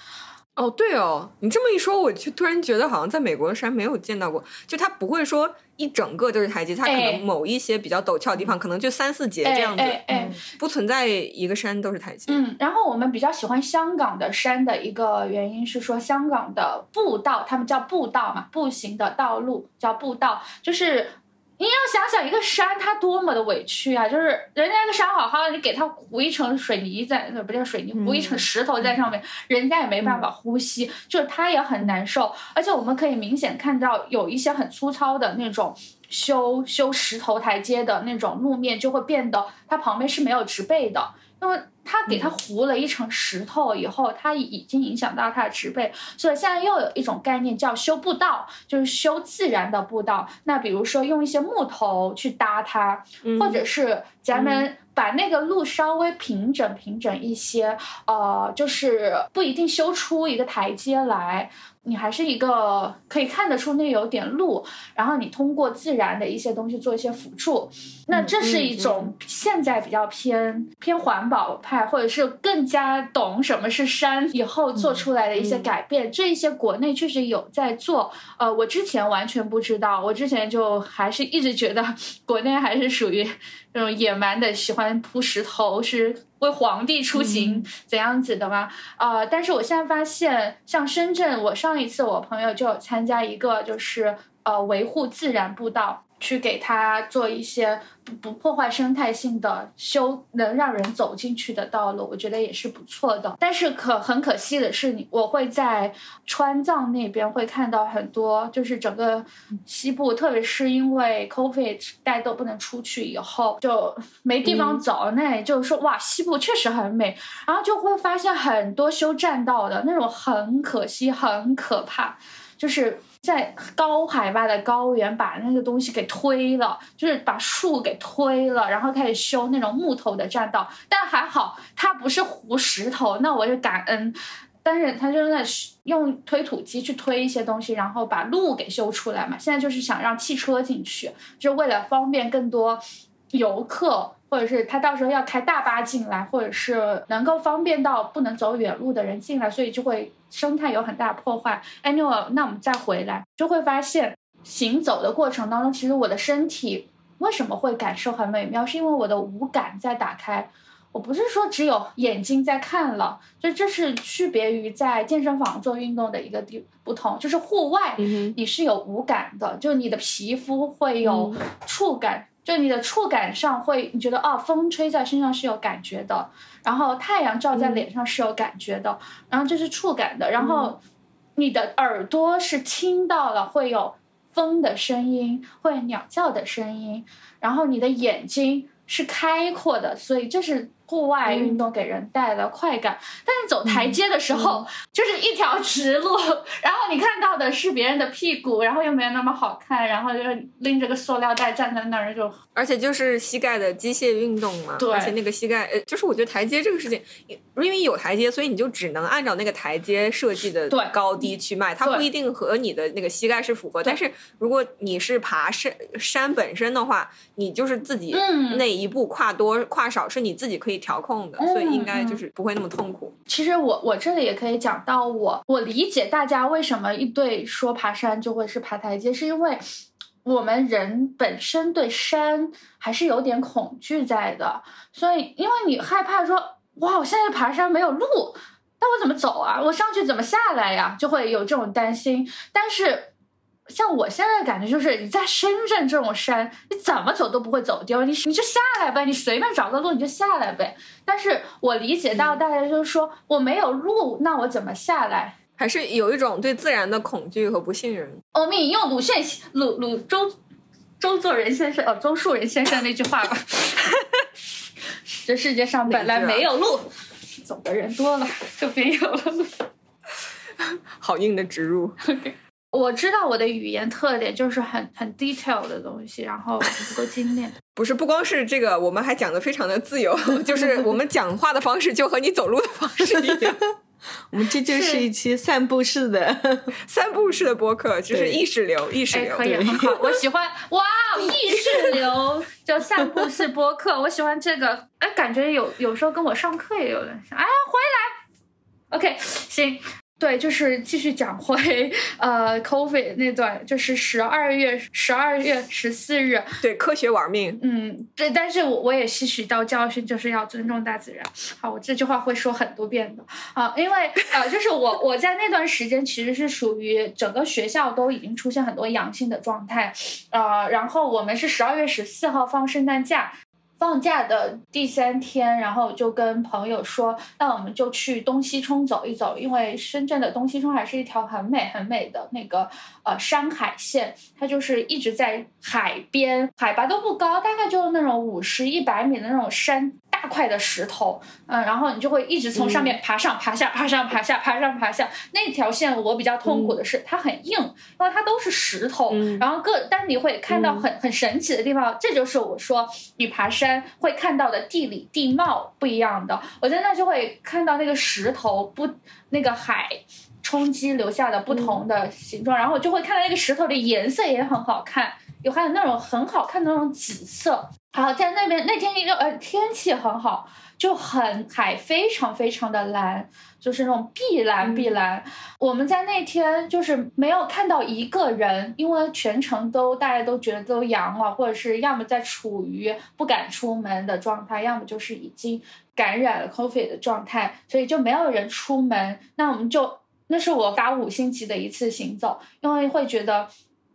哦，对哦，你这么一说，我就突然觉得好像在美国的山没有见到过，就它不会说一整个都是台阶，它可哎能某一些比较陡峭的地方，可能就三四节这样子，哎哎哎不存在一个山都是台阶。嗯，然后我们比较喜欢香港的山的一个原因是说，香港的步道，他们叫步道嘛，步行的道路叫步道，就是你要想想一个山它多么的委屈啊，就是人家那个山好好的，你给它糊一层水泥在，呃不叫水泥，糊一层石头在上面，人家也没办法呼吸，就是它也很难受，而且我们可以明显看到有一些很粗糙的那种。修修石头台阶的那种路面就会变得，它旁边是没有植被的，因为它给它糊了一层石头以后，它已经影响到它的植被，所以现在又有一种概念叫修步道，就是修自然的步道。那比如说用一些木头去搭它，或者是咱们把那个路稍微平整平整一些，呃，就是不一定修出一个台阶来。你还是一个可以看得出那有点路，然后你通过自然的一些东西做一些辅助，那这是一种现在比较偏偏环保派，或者是更加懂什么是山以后做出来的一些改变。这一些国内确实有在做，呃，我之前完全不知道，我之前就还是一直觉得 国内还是属于那种野蛮的，喜欢铺石头，是为皇帝出行怎样子的吗？呃，但是我现在发现，像深圳，我上一次我朋友就有参加一个，就是呃维护自然步道，去给它做一些不不破坏生态性的修，能让人走进去的道路，我觉得也是不错的。但是可很可惜的是，你我会在川藏那边会看到很多，就是整个西部，特别是因为 COVID 大家都不能出去以后，就没地方走，那也就是说，哇，西部确实很美，然后就会发现很多修栈道的那种，很可惜，很可怕，就是在高海拔的高原把那个东西给推了，就是把树给推了，然后开始修那种木头的栈道，但还好它不是糊石头，那我就感恩。但是他就在用推土机去推一些东西，然后把路给修出来嘛。现在就是想让汽车进去，就为了方便更多游客，或者是他到时候要开大巴进来，或者是能够方便到不能走远路的人进来，所以就会生态有很大破坏。Anyway，那我们再回来，就会发现行走的过程当中，其实我的身体为什么会感受很美妙，是因为我的五感在打开。我不是说只有眼睛在看了，所以这是区别于在健身房做运动的一个地不同，就是户外嗯你是有五感的，就你的皮肤会有触感，就你的触感上会你觉得哦，风吹在身上是有感觉的，然后太阳照在脸上是有感觉的，然后这是触感的，然后你的耳朵是听到了会有风的声音，会有鸟叫的声音，然后你的眼睛是开阔的，所以这是户外运动给人带来快感。但是走台阶的时候，就是一条直路，然后你看到的是别人的屁股，然后又没有那么好看，然后就是拎着个塑料袋站在那儿就。而且就是膝盖的机械运动嘛，对而且那个膝盖，呃，就是我觉得台阶这个事情，因因为有台阶，所以你就只能按照那个台阶设计的高低去迈，它不一定和你的那个膝盖是符合。但是如果你是爬山山本身的话，你就是自己嗯那一步跨多跨少是你自己可以调控的，嗯所以应该就是不会那么痛苦。其实我我这里也可以讲到我我理解大家为什么一对说爬山就会是爬台阶，是因为我们人本身对山还是有点恐惧在的，所以因为你害怕说哇，我现在爬山没有路，那我怎么走啊？我上去怎么下来呀？就会有这种担心。但是像我现在的感觉就是，你在深圳这种山，你怎么走都不会走丢，你你就下来呗，你随便找个路你就下来呗。但是我理解到大家就是说我没有路，那我怎么下来？还是有一种对自然的恐惧和不信任。我们引用鲁迅鲁鲁周周作人先生哦周树人先生那句话吧：这世界上本来没有路，走的人多了就别有了路。好硬的植入，我知道我的语言特点就是很很 detail 的东西，然后不够精炼。不是不光是这个，我们还讲的非常的自由，就 是我们讲话的方式就和你走路的方式一样。我们这就是一期散步式的，散步式的播客，就是意识流，意识哎，流。可以，很好，我喜欢。哇，意识流就散步式播客，我喜欢这个。哎，感觉有有时候跟我上课也有点像。哎，回来。OK，行。对，就是继续讲回呃，COVID 那段，就是十二月十二月十四日，对，科学玩命。嗯，对，但是我我也吸取到教训，就是要尊重大自然。好，我这句话会说很多遍的啊，因为呃，就是我我在那段时间其实是属于整个学校都已经出现很多阳性的状态，呃，然后我们是十二月十四号放圣诞假。放假的第三天，然后就跟朋友说，那我们就去东西冲走一走，因为深圳的东西冲还是一条很美很美的那个呃山海线，它就是一直在海边，海拔都不高，大概就那种五十一百米的那种山大块的石头，嗯，然后你就会一直从上面爬上爬下，爬上爬下，爬上爬下。那条线我比较痛苦的是，它很硬，因为它都是石头，嗯然后各，但你会看到很很神奇的地方，这就是我说你爬山会看到的地理地貌不一样的。我在那就会看到那个石头不那个海。冲击留下的不同的形状，然后我就会看到那个石头的颜色也很好看，有还有那种很好看的那种紫色。好，在那边那天一个呃天气很好，就很海非常非常的蓝，就是那种碧蓝碧蓝。我们在那天就是没有看到一个人，因为全程都大家都觉得都阳了，或者是要么在处于不敢出门的状态，要么就是已经感染了 COVID 的状态，所以就没有人出门。那我们就那是我打五星级的一次行走，因为会觉得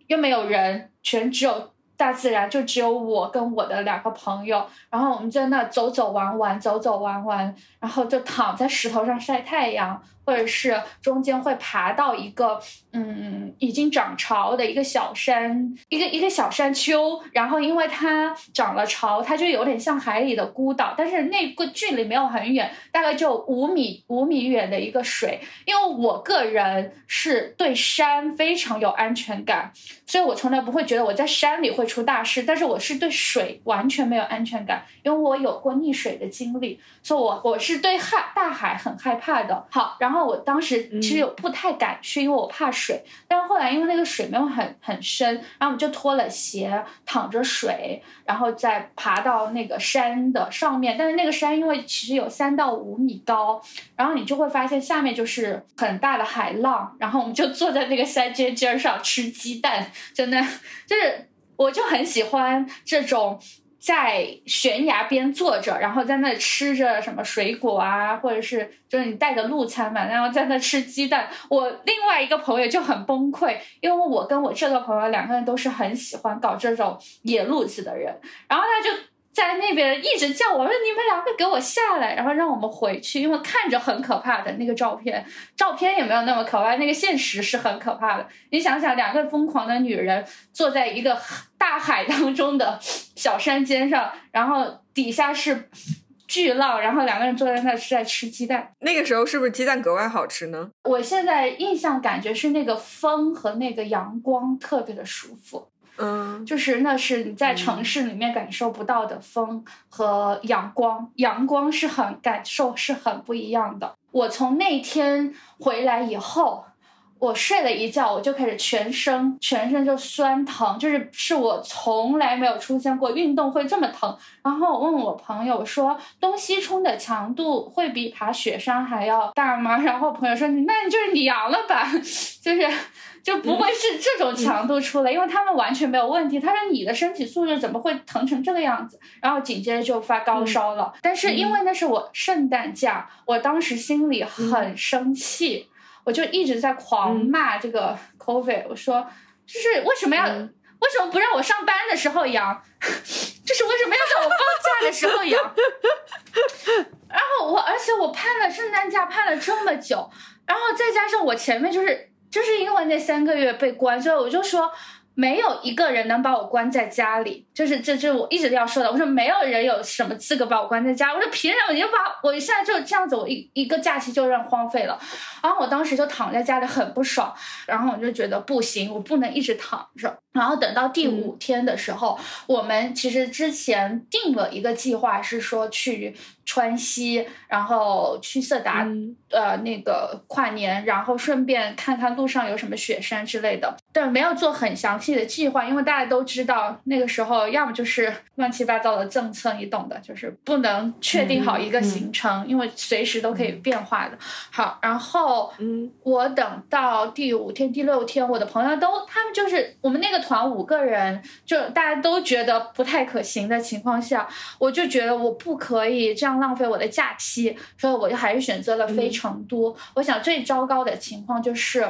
又没有人，全只有大自然，就只有我跟我的两个朋友，然后我们在那走走玩玩，走走玩玩，然后就躺在石头上晒太阳，或者是中间会爬到一个嗯已经涨潮的一个小山，一个一个小山丘，然后因为它涨了潮，它就有点像海里的孤岛，但是那个距离没有很远，大概就五米五米远的一个水。因为我个人是对山非常有安全感，所以我从来不会觉得我在山里会出大事，但是我是对水完全没有安全感，因为我有过溺水的经历，所以我我是对海大海很害怕的。好，然后我当时其实有不太敢去，因为我怕水，但是后来因为那个水没有很很深，然后我们就脱了鞋，淌着水，然后再爬到那个山的上面，但是那个山因为其实有三到五米高，然后你就会发现下面就是很大的海浪，然后我们就坐在那个山尖尖上吃鸡蛋，真的就是我就很喜欢这种。在悬崖边坐着，然后在那吃着什么水果啊，或者是就是你带着路餐嘛，然后在那吃鸡蛋。我另外一个朋友就很崩溃，因为我跟我这个朋友两个人都是很喜欢搞这种野路子的人，然后他就。在那边一直叫我说：“你们两个给我下来，然后让我们回去，因为看着很可怕的那个照片，照片也没有那么可怕，那个现实是很可怕的。你想想，两个疯狂的女人坐在一个大海当中的小山尖上，然后底下是巨浪，然后两个人坐在那是在吃鸡蛋。那个时候是不是鸡蛋格外好吃呢？我现在印象感觉是那个风和那个阳光特别的舒服，嗯，就是那是你在城市里面感受不到的风和阳光，阳光是很感受是很不一样的。我从那天回来以后。我睡了一觉，我就开始全身全身就酸疼，就是是我从来没有出现过运动会这么疼。然后我问我朋友说，东西冲的强度会比爬雪山还要大吗？然后朋友说，那就是你阳了吧，就是就不会是这种强度出来，因为他们完全没有问题。他说你的身体素质怎么会疼成这个样子？然后紧接着就发高烧了。但是因为那是我圣诞假，我当时心里很生气。我就一直在狂骂这个 COVID，我说，就是为什么要，为什么不让我上班的时候阳，就是为什么要在我放假的时候阳？然后我，而且我盼了圣诞假盼了这么久，然后再加上我前面就是就是因为那三个月被关，所以我就说。没有一个人能把我关在家里，就是这这我一直要说的。我说没有人有什么资格把我关在家。我说凭什么？你就把我现在就这样子，我一一个假期就让荒废了。然后我当时就躺在家里很不爽，然后我就觉得不行，我不能一直躺着。然后等到第五天的时候，我们其实之前定了一个计划，是说去。川西，然后去色达，呃，那个跨年，然后顺便看看路上有什么雪山之类的，但没有做很详细的计划，因为大家都知道那个时候要么就是乱七八糟的政策，你懂的，就是不能确定好一个行程，因为随时都可以变化的。好，然后，嗯，我等到第五天、第六天，我的朋友都，他们就是我们那个团五个人，就大家都觉得不太可行的情况下，我就觉得我不可以这样。浪费我的假期，所以我就还是选择了飞成都。我想最糟糕的情况就是。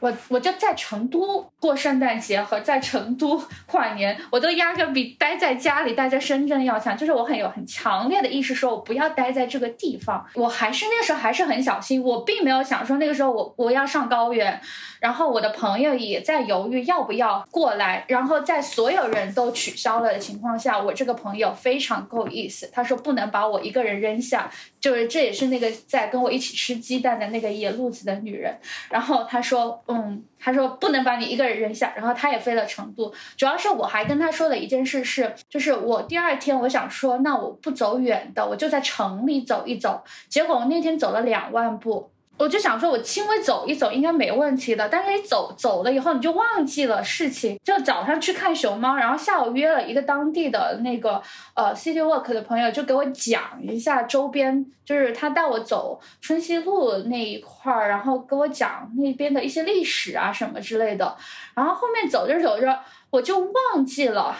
我我就在成都过圣诞节和在成都跨年，我都压根比待在家里待在深圳要强。就是我很有很强烈的意识，说我不要待在这个地方。我还是那时候还是很小心，我并没有想说那个时候我我要上高原。然后我的朋友也在犹豫要不要过来。然后在所有人都取消了的情况下，我这个朋友非常够意思，他说不能把我一个人扔下。就是这也是那个在跟我一起吃鸡蛋的那个野路子的女人。然后他说。嗯，他说不能把你一个人扔下，然后他也飞了成都。主要是我还跟他说的一件事是，就是我第二天我想说，那我不走远的，我就在城里走一走。结果我那天走了两万步。我就想说，我轻微走一走应该没问题的，但是你走走了以后，你就忘记了事情。就早上去看熊猫，然后下午约了一个当地的那个呃 City Walk 的朋友，就给我讲一下周边，就是他带我走春熙路那一块儿，然后给我讲那边的一些历史啊什么之类的。然后后面走着走着，我就忘记了。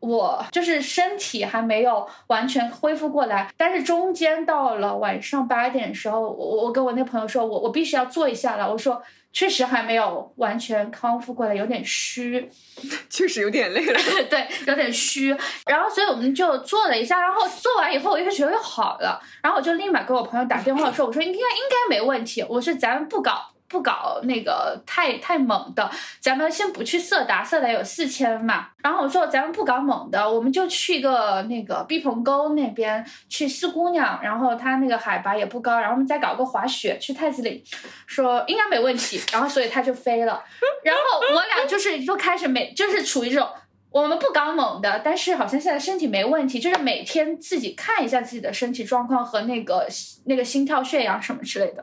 我就是身体还没有完全恢复过来，但是中间到了晚上八点的时候，我我跟我那朋友说，我我必须要坐一下了。我说确实还没有完全康复过来，有点虚，确实有点累了，对，有点虚。然后所以我们就坐了一下，然后做完以后我就觉得又好了，然后我就立马给我朋友打电话说，我说应该应该没问题，我说咱不搞。不搞那个太太猛的，咱们先不去色达，色达有四千嘛。然后我说咱们不搞猛的，我们就去个那个毕棚沟那边去四姑娘，然后它那个海拔也不高，然后我们再搞个滑雪去太子岭，说应该没问题。然后所以他就飞了，然后我俩就是就开始每就是处于这种。我们不搞猛的，但是好像现在身体没问题，就是每天自己看一下自己的身体状况和那个那个心跳、血氧什么之类的，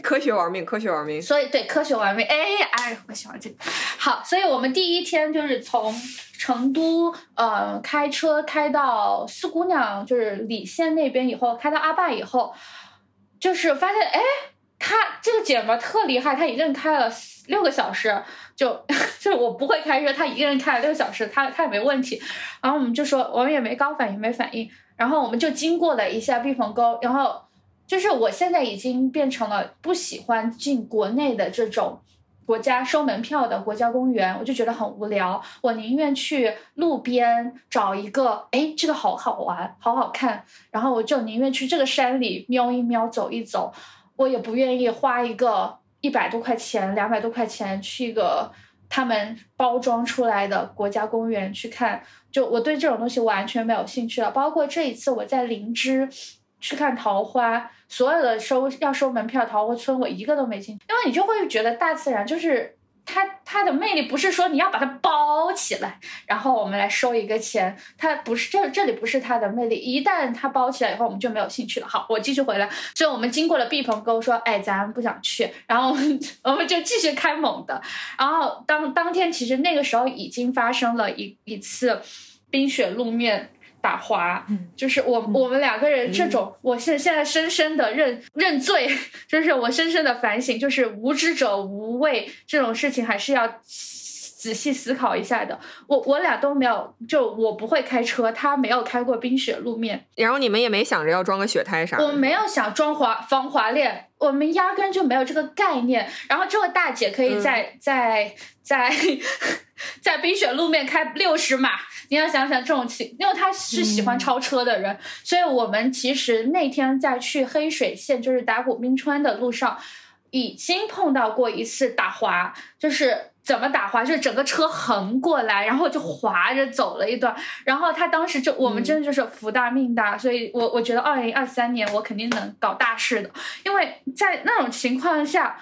科学玩命，科学玩命。所以对科学玩命，哎哎，我喜欢这个。好，所以我们第一天就是从成都呃开车开到四姑娘，就是理县那边以后，开到阿坝以后，就是发现哎。她这个姐们特厉害，她一个人开了六个小时，就 就我不会开车，他一个人开了六小时，他他也没问题。然后我们就说，我们也没高反应，没反应。然后我们就经过了一下避风沟，然后就是我现在已经变成了不喜欢进国内的这种国家收门票的国家公园，我就觉得很无聊。我宁愿去路边找一个，哎，这个好好玩，好好看。然后我就宁愿去这个山里瞄一瞄，走一走。我也不愿意花一个一百多块钱、两百多块钱去一个他们包装出来的国家公园去看，就我对这种东西完全没有兴趣了。包括这一次我在灵芝去看桃花，所有的收要收门票桃花村，我一个都没进去，因为你就会觉得大自然就是。它它的魅力不是说你要把它包起来，然后我们来收一个钱，它不是这这里不是它的魅力。一旦它包起来以后，我们就没有兴趣了。好，我继续回来。所以我们经过了毕棚沟，说，哎，咱不想去，然后我们我们就继续开猛的。然后当当天其实那个时候已经发生了一一次冰雪路面。打滑，就是我我们两个人这种，我现现在深深的认认罪，就是我深深的反省，就是无知者无畏这种事情还是要仔细思考一下的。我我俩都没有，就我不会开车，他没有开过冰雪路面，然后你们也没想着要装个雪胎啥的。我没有想装滑防滑链，我们压根就没有这个概念。然后这位大姐可以在、在在 在冰雪路面开六十码。你要想想这种情，因为他是喜欢超车的人，所以我们其实那天在去黑水县，就是打鼓冰川的路上，已经碰到过一次打滑，就是怎么打滑，就是整个车横过来，然后就滑着走了一段，然后他当时就我们真的就是福大命大，所以我我觉得二零二三年我肯定能搞大事的，因为在那种情况下。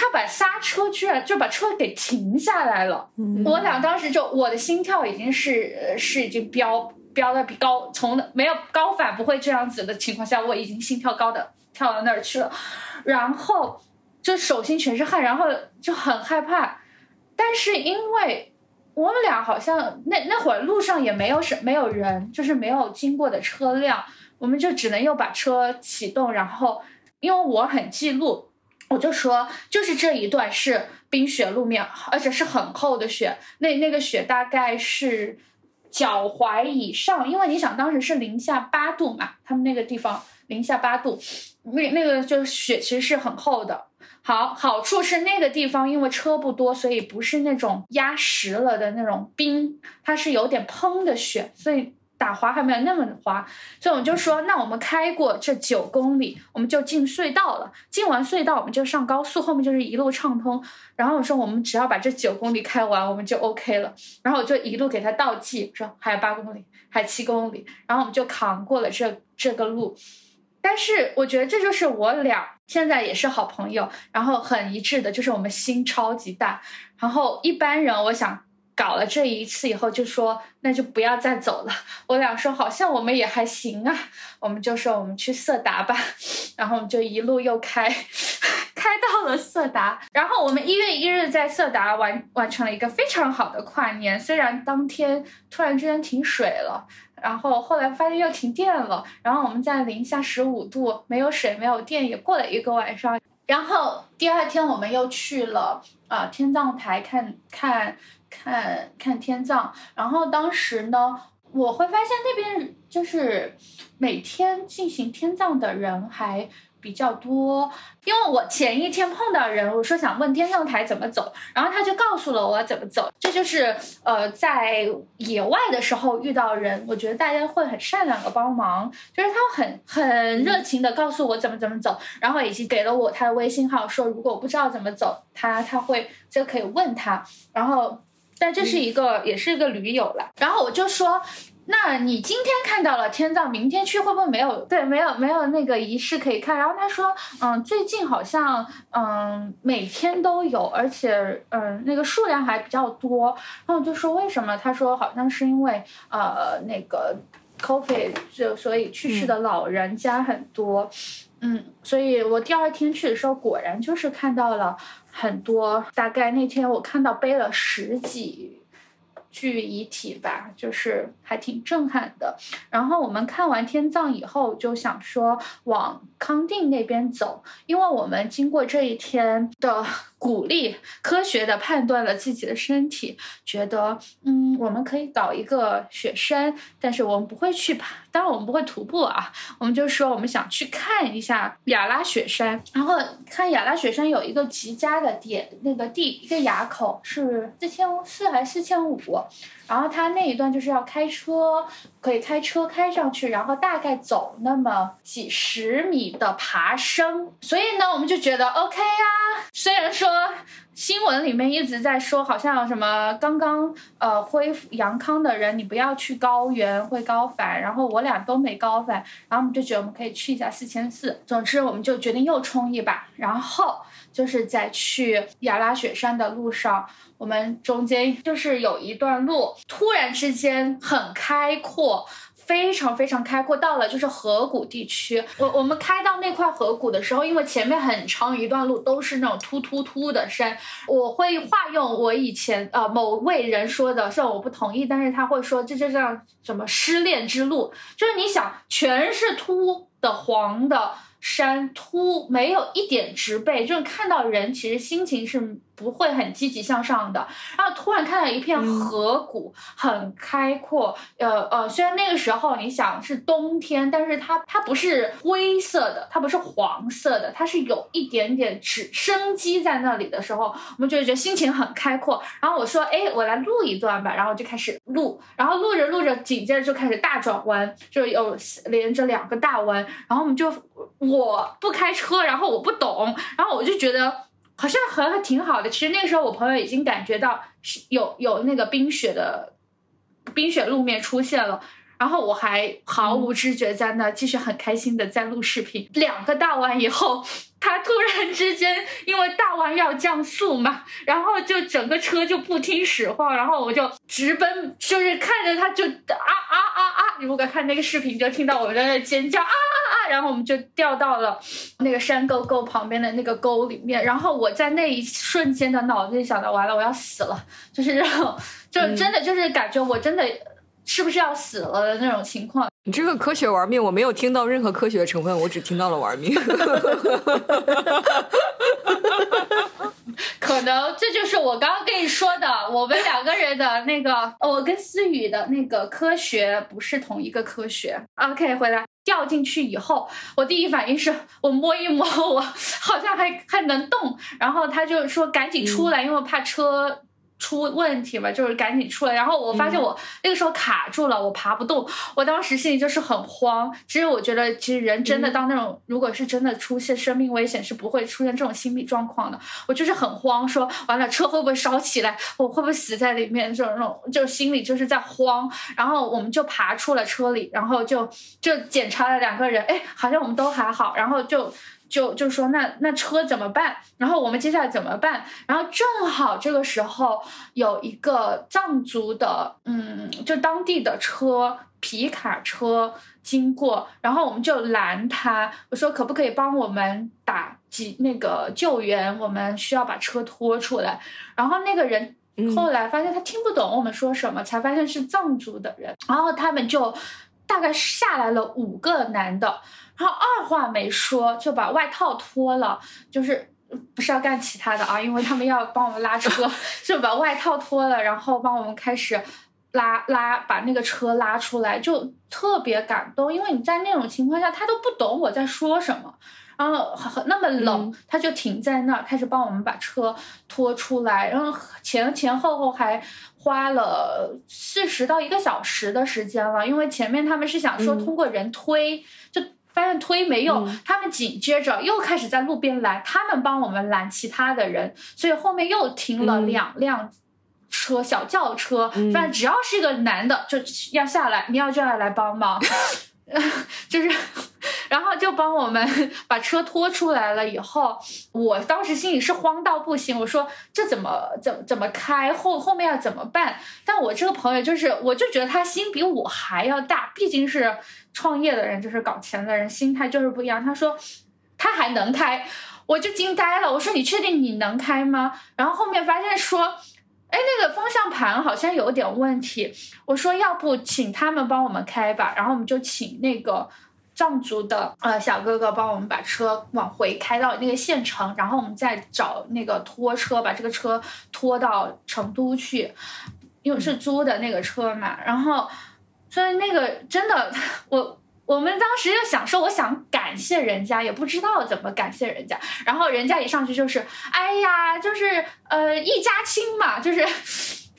他把刹车居然就把车给停下来了，我俩当时就我的心跳已经是呃是已经飙飙的比高从没有高反不会这样子的情况下，我已经心跳高的跳到那儿去了，然后就手心全是汗，然后就很害怕，但是因为我们俩好像那那会儿路上也没有什没有人，就是没有经过的车辆，我们就只能又把车启动，然后因为我很记录。我就说，就是这一段是冰雪路面，而且是很厚的雪，那那个雪大概是脚踝以上，因为你想当时是零下八度嘛，他们那个地方零下八度，那那个就雪其实是很厚的。好，好处是那个地方因为车不多，所以不是那种压实了的那种冰，它是有点蓬的雪，所以。打滑还没有那么滑，所以我们就说，那我们开过这九公里，我们就进隧道了。进完隧道，我们就上高速，后面就是一路畅通。然后我说，我们只要把这九公里开完，我们就 OK 了。然后我就一路给他倒计，说还有八公里，还有七公里。然后我们就扛过了这这个路。但是我觉得这就是我俩现在也是好朋友，然后很一致的，就是我们心超级大。然后一般人，我想。搞了这一次以后，就说那就不要再走了。我俩说好像我们也还行啊，我们就说我们去色达吧，然后我们就一路又开，开到了色达。然后我们一月一日在色达完完成了一个非常好的跨年，虽然当天突然之间停水了，然后后来发现又停电了，然后我们在零下十五度，没有水没有电，也过了一个晚上。然后第二天我们又去了啊天葬台看看。看看天葬，然后当时呢，我会发现那边就是每天进行天葬的人还比较多，因为我前一天碰到人，我说想问天葬台怎么走，然后他就告诉了我怎么走。这就是呃在野外的时候遇到人，我觉得大家会很善良的帮忙，就是他很很热情的告诉我怎么怎么走，然后以及给了我他的微信号，说如果我不知道怎么走，他他会就可以问他，然后。但这是一个，也是一个驴友了。然后我就说，那你今天看到了天葬，明天去会不会没有？对，没有没有那个仪式可以看。然后他说，嗯，最近好像嗯每天都有，而且嗯那个数量还比较多。然后我就说为什么？他说好像是因为呃那个 COVID 就所以去世的老人家很多。嗯，所以我第二天去的时候，果然就是看到了。很多，大概那天我看到背了十几具遗体吧，就是还挺震撼的。然后我们看完天葬以后，就想说往康定那边走，因为我们经过这一天的鼓励，科学的判断了自己的身体，觉得嗯，我们可以搞一个雪山，但是我们不会去爬。当然我们不会徒步啊，我们就说我们想去看一下雅拉雪山，然后看雅拉雪山有一个极佳的点，那个地一个垭口是四千四还是四千五，然后它那一段就是要开车，可以开车开上去，然后大概走那么几十米的爬升，所以呢我们就觉得 OK 呀，虽然说。新闻里面一直在说，好像什么刚刚呃恢复阳康的人，你不要去高原会高反。然后我俩都没高反，然后我们就觉得我们可以去一下四千四。总之，我们就决定又冲一把。然后就是在去雅拉雪山的路上，我们中间就是有一段路，突然之间很开阔。非常非常开阔，到了就是河谷地区。我我们开到那块河谷的时候，因为前面很长一段路都是那种突突突的山，我会化用我以前呃某位人说的，虽然我不同意，但是他会说这就叫什么失恋之路，就是你想全是秃的黄的。山秃没有一点植被，就是看到人其实心情是不会很积极向上的。然后突然看到一片河谷，很开阔。呃呃，虽然那个时候你想是冬天，但是它它不是灰色的，它不是黄色的，它是有一点点纸生机在那里的时候，我们就觉得心情很开阔。然后我说，哎，我来录一段吧。然后就开始录，然后录着录着，紧接着就开始大转弯，就有连着两个大弯，然后我们就。我不开车，然后我不懂，然后我就觉得好像还挺好的。其实那个时候我朋友已经感觉到是有有那个冰雪的冰雪路面出现了。然后我还毫无知觉在那继续很开心的在录视频。两个大弯以后，他突然之间因为大弯要降速嘛，然后就整个车就不听使唤，然后我就直奔，就是看着他就啊啊啊啊！你如果看那个视频，就听到我们在那尖叫啊！然后我们就掉到了那个山沟沟旁边的那个沟里面。然后我在那一瞬间的脑子里想到，完了，我要死了，就是这种，就真的就是感觉我真的。是不是要死了的那种情况？你这个科学玩命，我没有听到任何科学的成分，我只听到了玩命。可能这就是我刚刚跟你说的，我们两个人的那个，我跟思雨的那个科学不是同一个科学。OK，回来掉进去以后，我第一反应是我摸一摸，我好像还还能动，然后他就说赶紧出来，因为怕车。出问题嘛，就是赶紧出来。然后我发现我那个时候卡住了，我爬不动。我当时心里就是很慌。其实我觉得，其实人真的当那种，如果是真的出现生命危险，是不会出现这种心理状况的。我就是很慌，说完了车会不会烧起来，我会不会死在里面？这种这种，就心里就是在慌。然后我们就爬出了车里，然后就就检查了两个人，哎，好像我们都还好。然后就。就就说那那车怎么办？然后我们接下来怎么办？然后正好这个时候有一个藏族的，嗯，就当地的车皮卡车经过，然后我们就拦他，我说可不可以帮我们打几那个救援？我们需要把车拖出来。然后那个人后来发现他听不懂我们说什么，才发现是藏族的人。然后他们就大概下来了五个男的。然后二话没说就把外套脱了，就是不是要干其他的啊，因为他们要帮我们拉车，就把外套脱了，然后帮我们开始拉拉，把那个车拉出来，就特别感动，因为你在那种情况下，他都不懂我在说什么，然后那么冷，他就停在那儿，开始帮我们把车拖出来，然后前前后后还花了四十到一个小时的时间了，因为前面他们是想说通过人推就。发现推没用，他们紧接着又开始在路边拦，他们帮我们拦其他的人，所以后面又停了两辆车，小轿车，反正只要是一个男的就要下来，你要就要来帮忙，就是，然后就帮我们 把车拖出来了。以后我当时心里是慌到不行，我说这怎么怎怎么开后后面要怎么办？但我这个朋友就是，我就觉得他心比我还要大，毕竟是。创业的人就是搞钱的人，心态就是不一样。他说他还能开，我就惊呆了。我说你确定你能开吗？然后后面发现说，哎，那个方向盘好像有点问题。我说要不请他们帮我们开吧。然后我们就请那个藏族的呃小哥哥帮我们把车往回开到那个县城，然后我们再找那个拖车把这个车拖到成都去，因为是租的那个车嘛。然后。所以那个真的，我我们当时就想说，我想感谢人家，也不知道怎么感谢人家。然后人家一上去就是，哎呀，就是呃一家亲嘛，就是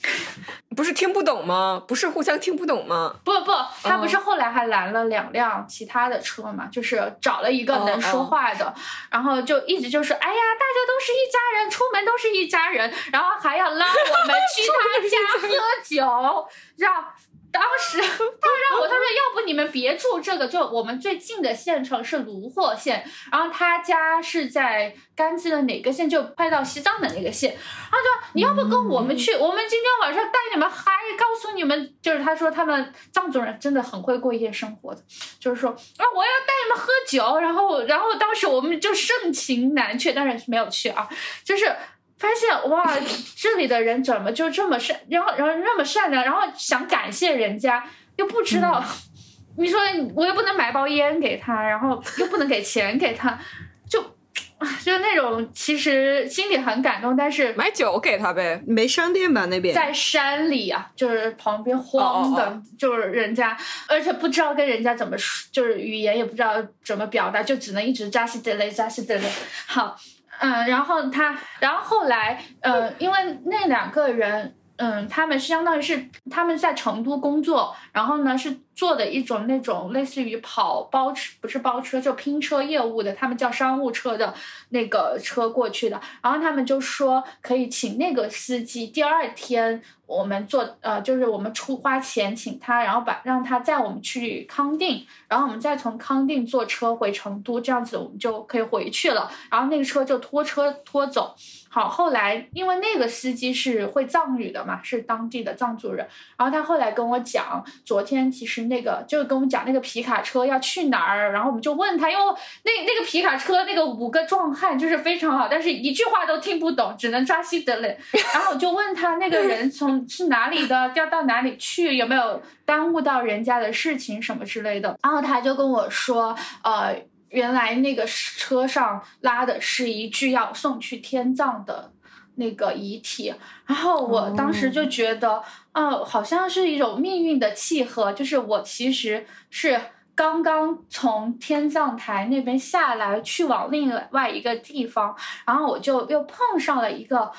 不是听不懂吗？不是互相听不懂吗？不不，他不是后来还拦了两辆其他的车嘛，就是找了一个能说话的，然后就一直就是，哎呀，大家都是一家人，出门都是一家人，然后还要拉我们去 他家喝酒，让。当时 他让我，他说要不你们别住这个，就我们最近的县城是卢霍县，然后他家是在甘孜的哪个县，就快到西藏的那个县。他说你要不跟我们去，我们今天晚上带你们嗨，告诉你们，就是他说他们藏族人真的很会过夜生活的，就是说啊我要带你们喝酒，然后然后当时我们就盛情难却，当然没有去啊，就是。发现哇，这里的人怎么就这么善，然后然后那么善良，然后想感谢人家，又不知道，你说我又不能买包烟给他，然后又不能给钱给他，就 就那种其实心里很感动，但是买酒给他呗，没商店吧那边，在山里啊，就是旁边荒的，就是人家，而且不知道跟人家怎么说，就是语言也不知道怎么表达，就只能一直扎西德雷扎西德雷，好。嗯，然后他，然后后来，嗯，因为那两个人，嗯，他们是相当于是他们在成都工作，然后呢是做的一种那种类似于跑包车，不是包车，就拼车业务的，他们叫商务车的那个车过去的，然后他们就说可以请那个司机第二天。我们做呃，就是我们出花钱请他，然后把让他载我们去康定，然后我们再从康定坐车回成都，这样子我们就可以回去了。然后那个车就拖车拖走。好，后来因为那个司机是会藏语的嘛，是当地的藏族人。然后他后来跟我讲，昨天其实那个就是跟我们讲那个皮卡车要去哪儿，然后我们就问他，因为那那个皮卡车那个五个壮汉就是非常好，但是一句话都听不懂，只能抓西德勒。然后我就问他那个人从是哪里的，要到哪里去，有没有耽误到人家的事情什么之类的。然后他就跟我说，呃。原来那个车上拉的是一具要送去天葬的那个遗体，然后我当时就觉得，哦，好像是一种命运的契合，就是我其实是刚刚从天葬台那边下来，去往另外一个地方，然后我就又碰上了一个。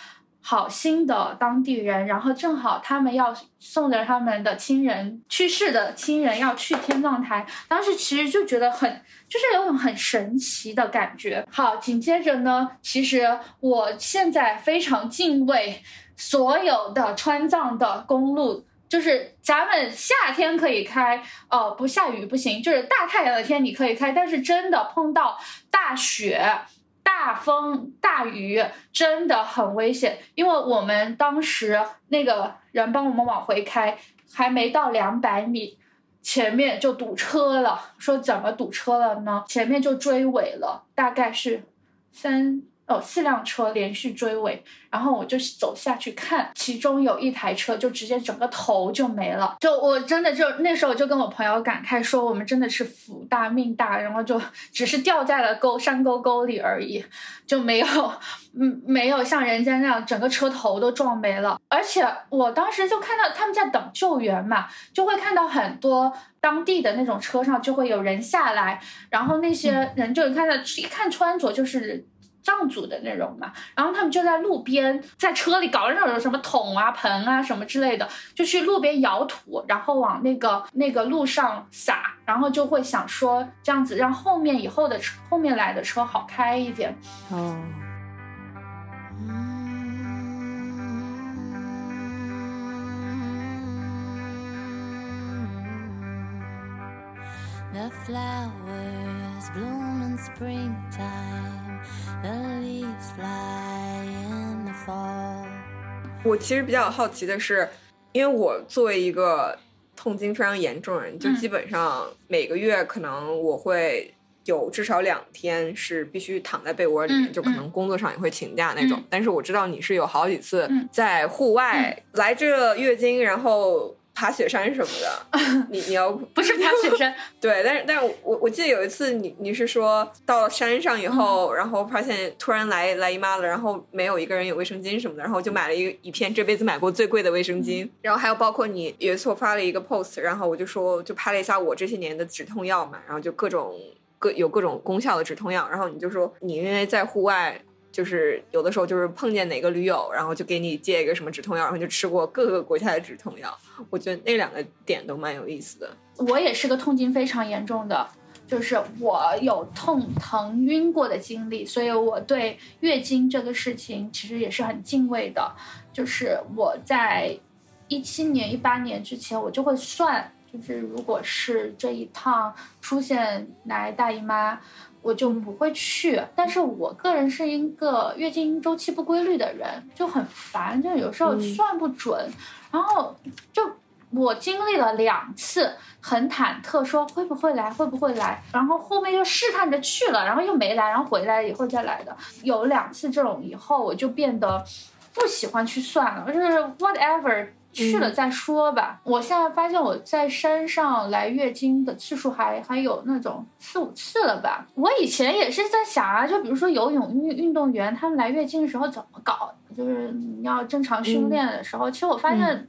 好心的当地人，然后正好他们要送着他们的亲人去世的亲人要去天葬台，当时其实就觉得很，就是有种很神奇的感觉。好，紧接着呢，其实我现在非常敬畏所有的川藏的公路，就是咱们夏天可以开，哦，不下雨不行，就是大太阳的天你可以开，但是真的碰到大雪。大风大雨真的很危险，因为我们当时那个人帮我们往回开，还没到两百米，前面就堵车了。说怎么堵车了呢？前面就追尾了，大概是三。哦，四辆车连续追尾，然后我就走下去看，其中有一台车就直接整个头就没了，就我真的就那时候就跟我朋友感慨说，我们真的是福大命大，然后就只是掉在了沟山沟沟里而已，就没有，嗯，没有像人家那样整个车头都撞没了。而且我当时就看到他们在等救援嘛，就会看到很多当地的那种车上就会有人下来，然后那些人就看到一看穿着就是。藏族的那种嘛，然后他们就在路边，在车里搞那种什么桶啊、盆啊什么之类的，就去路边舀土，然后往那个那个路上撒，然后就会想说这样子让后面以后的车后面来的车好开一点。哦。我其实比较好奇的是，因为我作为一个痛经非常严重的人，就基本上每个月可能我会有至少两天是必须躺在被窝里面，就可能工作上也会请假那种。但是我知道你是有好几次在户外来这月经，然后。爬雪山什么的，你你要不是爬雪山，对，但是但是我我记得有一次你你是说到了山上以后，然后发现突然来来姨妈了，然后没有一个人有卫生巾什么的，然后就买了一一片这辈子买过最贵的卫生巾，然后还有包括你有一次我发了一个 post，然后我就说就拍了一下我这些年的止痛药嘛，然后就各种各有各种功效的止痛药，然后你就说你因为在户外。就是有的时候就是碰见哪个驴友，然后就给你借一个什么止痛药，然后就吃过各个国家的止痛药。我觉得那两个点都蛮有意思的。我也是个痛经非常严重的，就是我有痛疼晕过的经历，所以我对月经这个事情其实也是很敬畏的。就是我在一七年、一八年之前，我就会算，就是如果是这一趟出现来大姨妈。我就不会去，但是我个人是一个月经周期不规律的人，就很烦，就有时候算不准，然后就我经历了两次，很忐忑，说会不会来，会不会来，然后后面又试探着去了，然后又没来，然后回来以后再来的，有两次这种以后，我就变得不喜欢去算了，就是 whatever。去了再说吧。我现在发现我在山上来月经的次数还还有那种四五次了吧。我以前也是在想啊，就比如说游泳运运动员他们来月经的时候怎么搞，就是你要正常训练的时候。其实我发现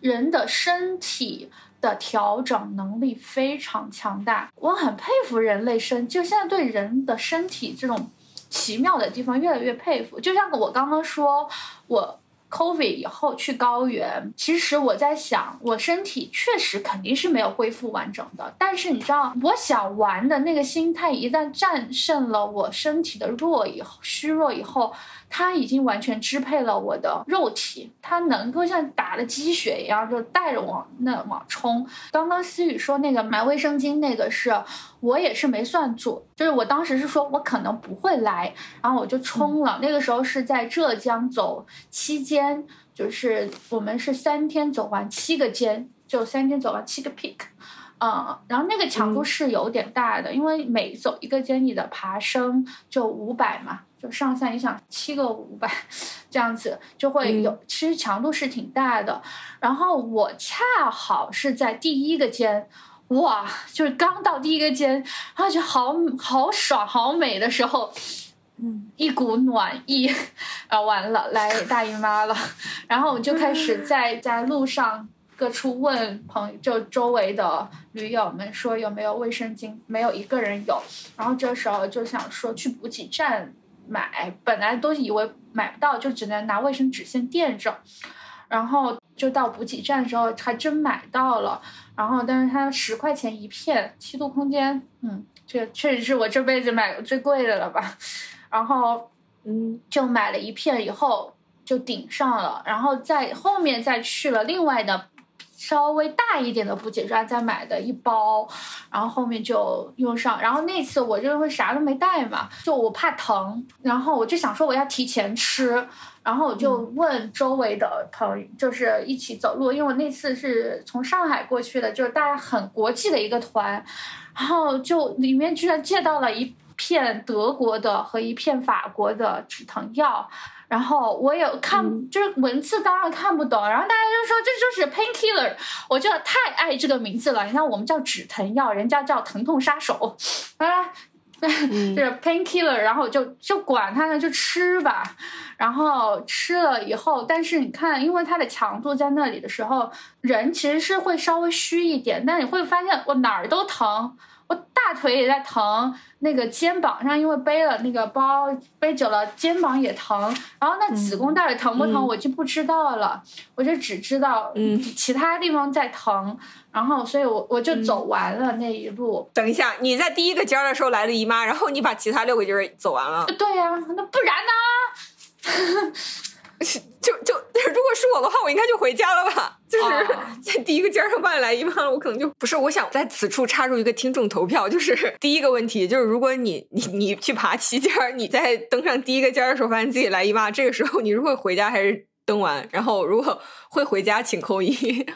人的身体的调整能力非常强大，我很佩服人类身，就现在对人的身体这种奇妙的地方越来越佩服。就像我刚刚说，我。Covid 以后去高原，其实我在想，我身体确实肯定是没有恢复完整的。但是你知道，我想玩的那个心态一旦战胜了我身体的弱以后，虚弱以后。它已经完全支配了我的肉体，它能够像打了鸡血一样，就带着我那往冲。刚刚思雨说那个买卫生巾，那个是我也是没算准，就是我当时是说我可能不会来，然后我就冲了。那个时候是在浙江走七间，就是我们是三天走完七个间，就三天走完七个 peak，嗯，然后那个强度是有点大的，因为每走一个间，你的爬升就五百嘛。就上下，影响七个五百，这样子就会有，其实强度是挺大的。然后我恰好是在第一个间，哇，就是刚到第一个间，然后就好好爽、好美的时候，嗯，一股暖意，啊，完了，来大姨妈了。然后我就开始在 在路上各处问朋友，就周围的驴友们说有没有卫生巾，没有一个人有。然后这时候就想说去补给站。买本来都以为买不到，就只能拿卫生纸先垫着，然后就到补给站的时候还真买到了，然后但是它十块钱一片，七度空间，嗯，这确实是我这辈子买的最贵的了吧，然后嗯就买了一片以后就顶上了，然后在后面再去了另外的。稍微大一点的补给站再买的一包，然后后面就用上。然后那次我就会啥都没带嘛，就我怕疼，然后我就想说我要提前吃，然后我就问周围的朋友，就是一起走路，因为我那次是从上海过去的，就是大家很国际的一个团，然后就里面居然借到了一片德国的和一片法国的止疼药。然后我也看，就是文字当然看不懂，然后大家就说这就是 painkiller，我就太爱这个名字了。你看我们叫止疼药，人家叫疼痛杀手，啊，就是 painkiller，然后就就管它呢，就吃吧。然后吃了以后，但是你看，因为它的强度在那里的时候，人其实是会稍微虚一点，但你会发现我哪儿都疼。我大腿也在疼，那个肩膀上因为背了那个包背久了，肩膀也疼。然后那子宫到底疼不疼，我就不知道了。我就只知道，嗯，其他地方在疼。然后，所以我我就走完了那一路。等一下，你在第一个尖的时候来了姨妈，然后你把其他六个尖走完了。对呀，那不然呢？就就如果是我的话，我应该就回家了吧。就是 在第一个尖上把你来姨妈了，我可能就不是。我想在此处插入一个听众投票，就是 第一个问题，就是如果你你你去爬七尖，你在登上第一个尖的时候发现自己来姨妈，这个时候你是会回家还是？登完，然后如果会回家，请扣一；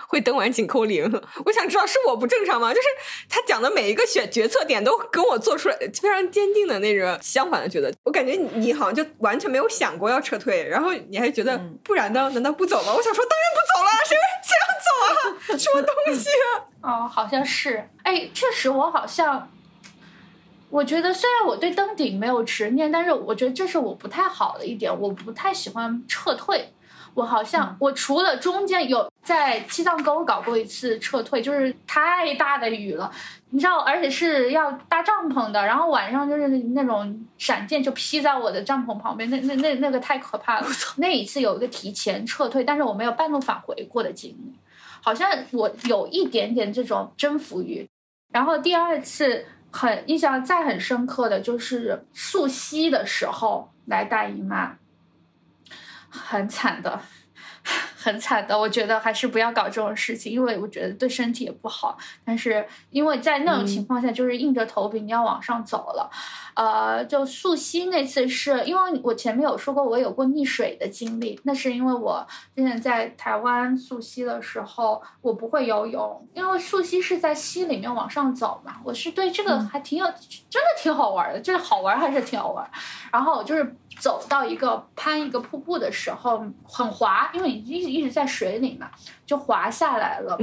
会登完，请扣零。我想知道是我不正常吗？就是他讲的每一个选决策点都跟我做出来非常坚定的那种相反的觉得。我感觉你好像就完全没有想过要撤退，然后你还觉得不然呢？难道不走吗？我想说，当然不走了，谁谁要走啊？什么东西啊？哦，好像是。哎，确实，我好像，我觉得虽然我对登顶没有执念，但是我觉得这是我不太好的一点，我不太喜欢撤退。我好像我除了中间有在七藏沟搞过一次撤退，就是太大的雨了，你知道，而且是要搭帐篷的，然后晚上就是那种闪电就劈在我的帐篷旁边，那那那那个太可怕了。那一次有一个提前撤退，但是我没有半路返回过的经历，好像我有一点点这种征服欲。然后第二次很印象再很深刻的就是溯溪的时候来大姨妈。很惨的，很惨的。我觉得还是不要搞这种事情，因为我觉得对身体也不好。但是因为在那种情况下，就是硬着头皮你要往上走了。呃，就溯溪那次是因为我前面有说过我有过溺水的经历，那是因为我之前在台湾溯溪的时候我不会游泳，因为溯溪是在溪里面往上走嘛。我是对这个还挺有，真的挺好玩的，就是好玩还是挺好玩。然后就是。走到一个攀一个瀑布的时候很滑，因为你一直一直在水里嘛，就滑下来了，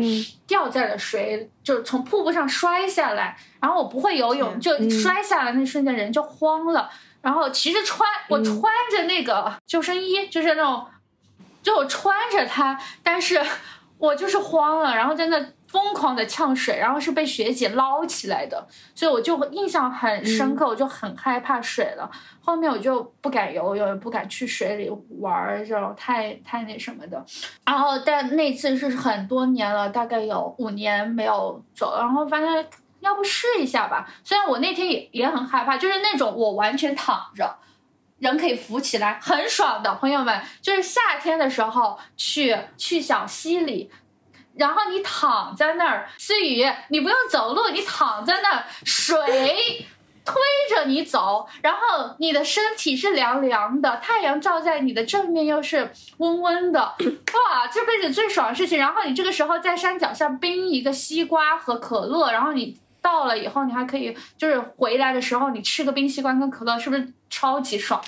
掉在了水，就从瀑布上摔下来。然后我不会游泳，就摔下来那瞬间人就慌了。然后其实穿我穿着那个救生衣，就是那种，就我穿着它，但是我就是慌了，然后真的。疯狂的呛水，然后是被学姐捞起来的，所以我就印象很深刻，我就很害怕水了。后面我就不敢游泳，也不敢去水里玩，这种太太那什么的。然后但那次是很多年了，大概有五年没有走，然后发现要不试一下吧。虽然我那天也也很害怕，就是那种我完全躺着，人可以浮起来，很爽的。朋友们，就是夏天的时候去去小溪里。然后你躺在那儿，思雨，你不用走路，你躺在那儿，水推着你走，然后你的身体是凉凉的，太阳照在你的正面又是温温的，哇，这辈子最爽的事情。然后你这个时候在山脚下冰一个西瓜和可乐，然后你到了以后，你还可以就是回来的时候你吃个冰西瓜跟可乐，是不是超级爽？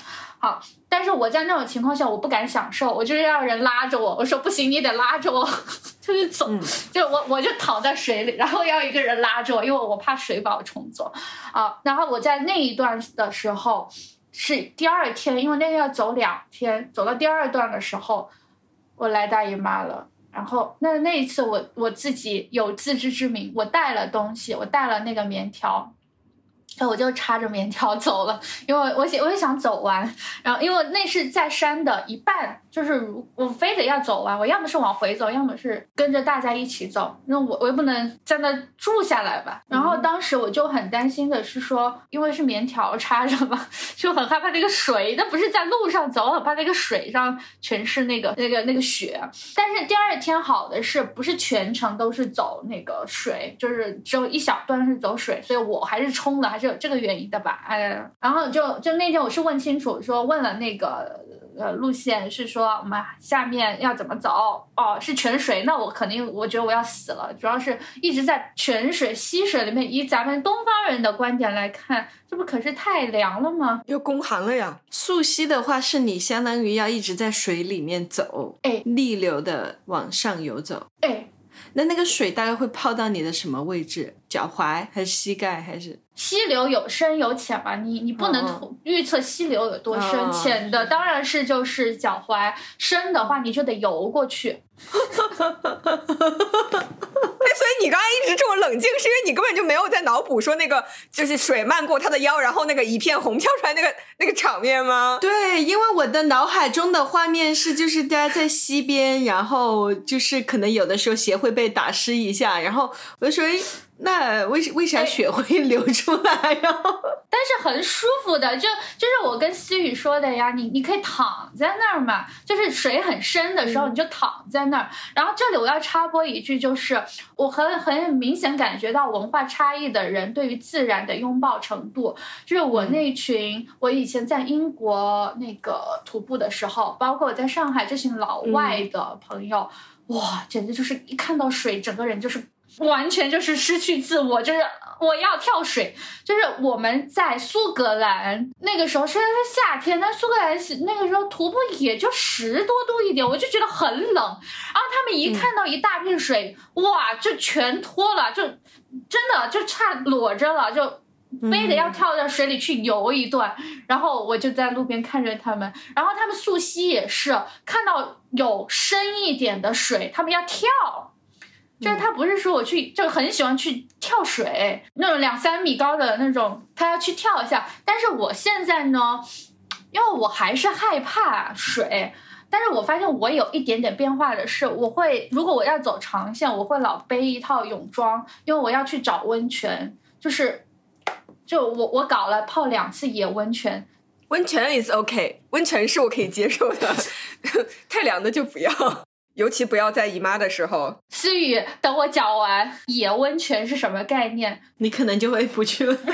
好。但是我在那种情况下，我不敢享受，我就是要人拉着我。我说不行，你得拉着我，就是走，就我我就躺在水里，然后要一个人拉着我，因为我怕水把我冲走啊。然后我在那一段的时候是第二天，因为那个要走两天，走到第二段的时候，我来大姨妈了。然后那那一次我我自己有自知之明，我带了东西，我带了那个棉条。所以我就插着棉条走了，因为我想我也想走完，然后因为那是在山的一半，就是如我非得要走完，我要么是往回走，要么是跟着大家一起走，那我我又不能在那住下来吧。然后当时我就很担心的是说，因为是棉条插着嘛，就很害怕那个水，那不是在路上走，很怕那个水上全是那个那个那个雪。但是第二天好的是不是全程都是走那个水，就是只有一小段是走水，所以我还是冲了，还是。有这个原因的吧，哎，然后就就那天我是问清楚，说问了那个呃路线是说我们下面要怎么走哦，是泉水，那我肯定我觉得我要死了，主要是一直在泉水溪水里面，以咱们东方人的观点来看，这不可是太凉了吗？又宫寒了呀。溯溪的话，是你相当于要一直在水里面走，哎，逆流的往上游走，哎。那那个水大概会泡到你的什么位置？脚踝还是膝盖还是？溪流有深有浅嘛，你你不能预测溪流有多深，浅的当然是就是脚踝，深的话你就得游过去。所以你刚才一直这么冷静，是因为你根本就没有在脑补说那个就是水漫过他的腰，然后那个一片红飘出来那个那个场面吗？对，因为我的脑海中的画面是就是大家在溪边，然后就是可能有的时候鞋会被打湿一下，然后我就说。那为为啥血会流出来呀？但是很舒服的，就就是我跟思雨说的呀，你你可以躺在那儿嘛，就是水很深的时候你就躺在那儿。然后这里我要插播一句，就是我很很明显感觉到文化差异的人对于自然的拥抱程度，就是我那群我以前在英国那个徒步的时候，包括我在上海这群老外的朋友，哇，简直就是一看到水，整个人就是。完全就是失去自我，就是我要跳水。就是我们在苏格兰那个时候虽然是夏天，但苏格兰那个时候徒步也就十多度一点，我就觉得很冷。然后他们一看到一大片水，哇，就全脱了，就真的就差裸着了，就非得要跳到水里去游一段，然后我就在路边看着他们，然后他们溯溪也是看到有深一点的水，他们要跳。就是他不是说我去，就很喜欢去跳水，那种两三米高的那种，他要去跳一下。但是我现在呢，因为我还是害怕水，但是我发现我有一点点变化的是，我会如果我要走长线，我会老背一套泳装，因为我要去找温泉，就是就我我搞了泡两次野温泉，温泉 is OK，温泉是我可以接受的，太凉的就不要。尤其不要在姨妈的时候。思雨，等我讲完野温泉是什么概念，你可能就会不去了。对，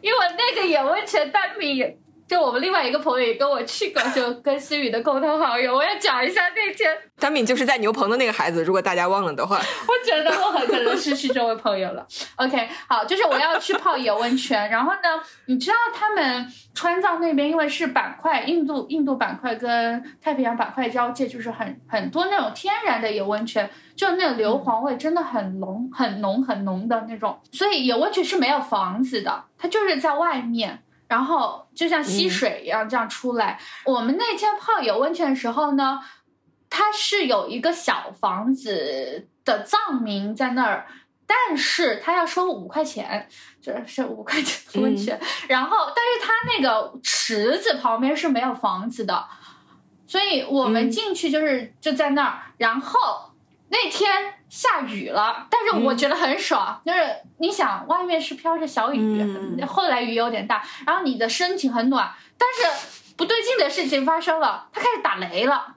因为那个野温泉，大米。就我们另外一个朋友也跟我去过，就跟思雨的共同好友，我要讲一下那天。张敏就是在牛棚的那个孩子，如果大家忘了的话，我觉得我很可能失去这位朋友了。OK，好，就是我要去泡野温泉，然后呢，你知道他们川藏那边因为是板块，印度印度板块跟太平洋板块交界，就是很很多那种天然的野温泉，就那种硫磺味真的很浓很浓很浓的那种，所以野温泉是没有房子的，它就是在外面。然后就像溪水一样这样出来。我们那天泡野温泉的时候呢，它是有一个小房子的藏民在那儿，但是他要收五块钱，就是五块钱的温泉。然后，但是他那个池子旁边是没有房子的，所以我们进去就是就在那儿。然后那天。下雨了，但是我觉得很爽。就是你想，外面是飘着小雨，后来雨有点大，然后你的身体很暖。但是不对劲的事情发生了，它开始打雷了。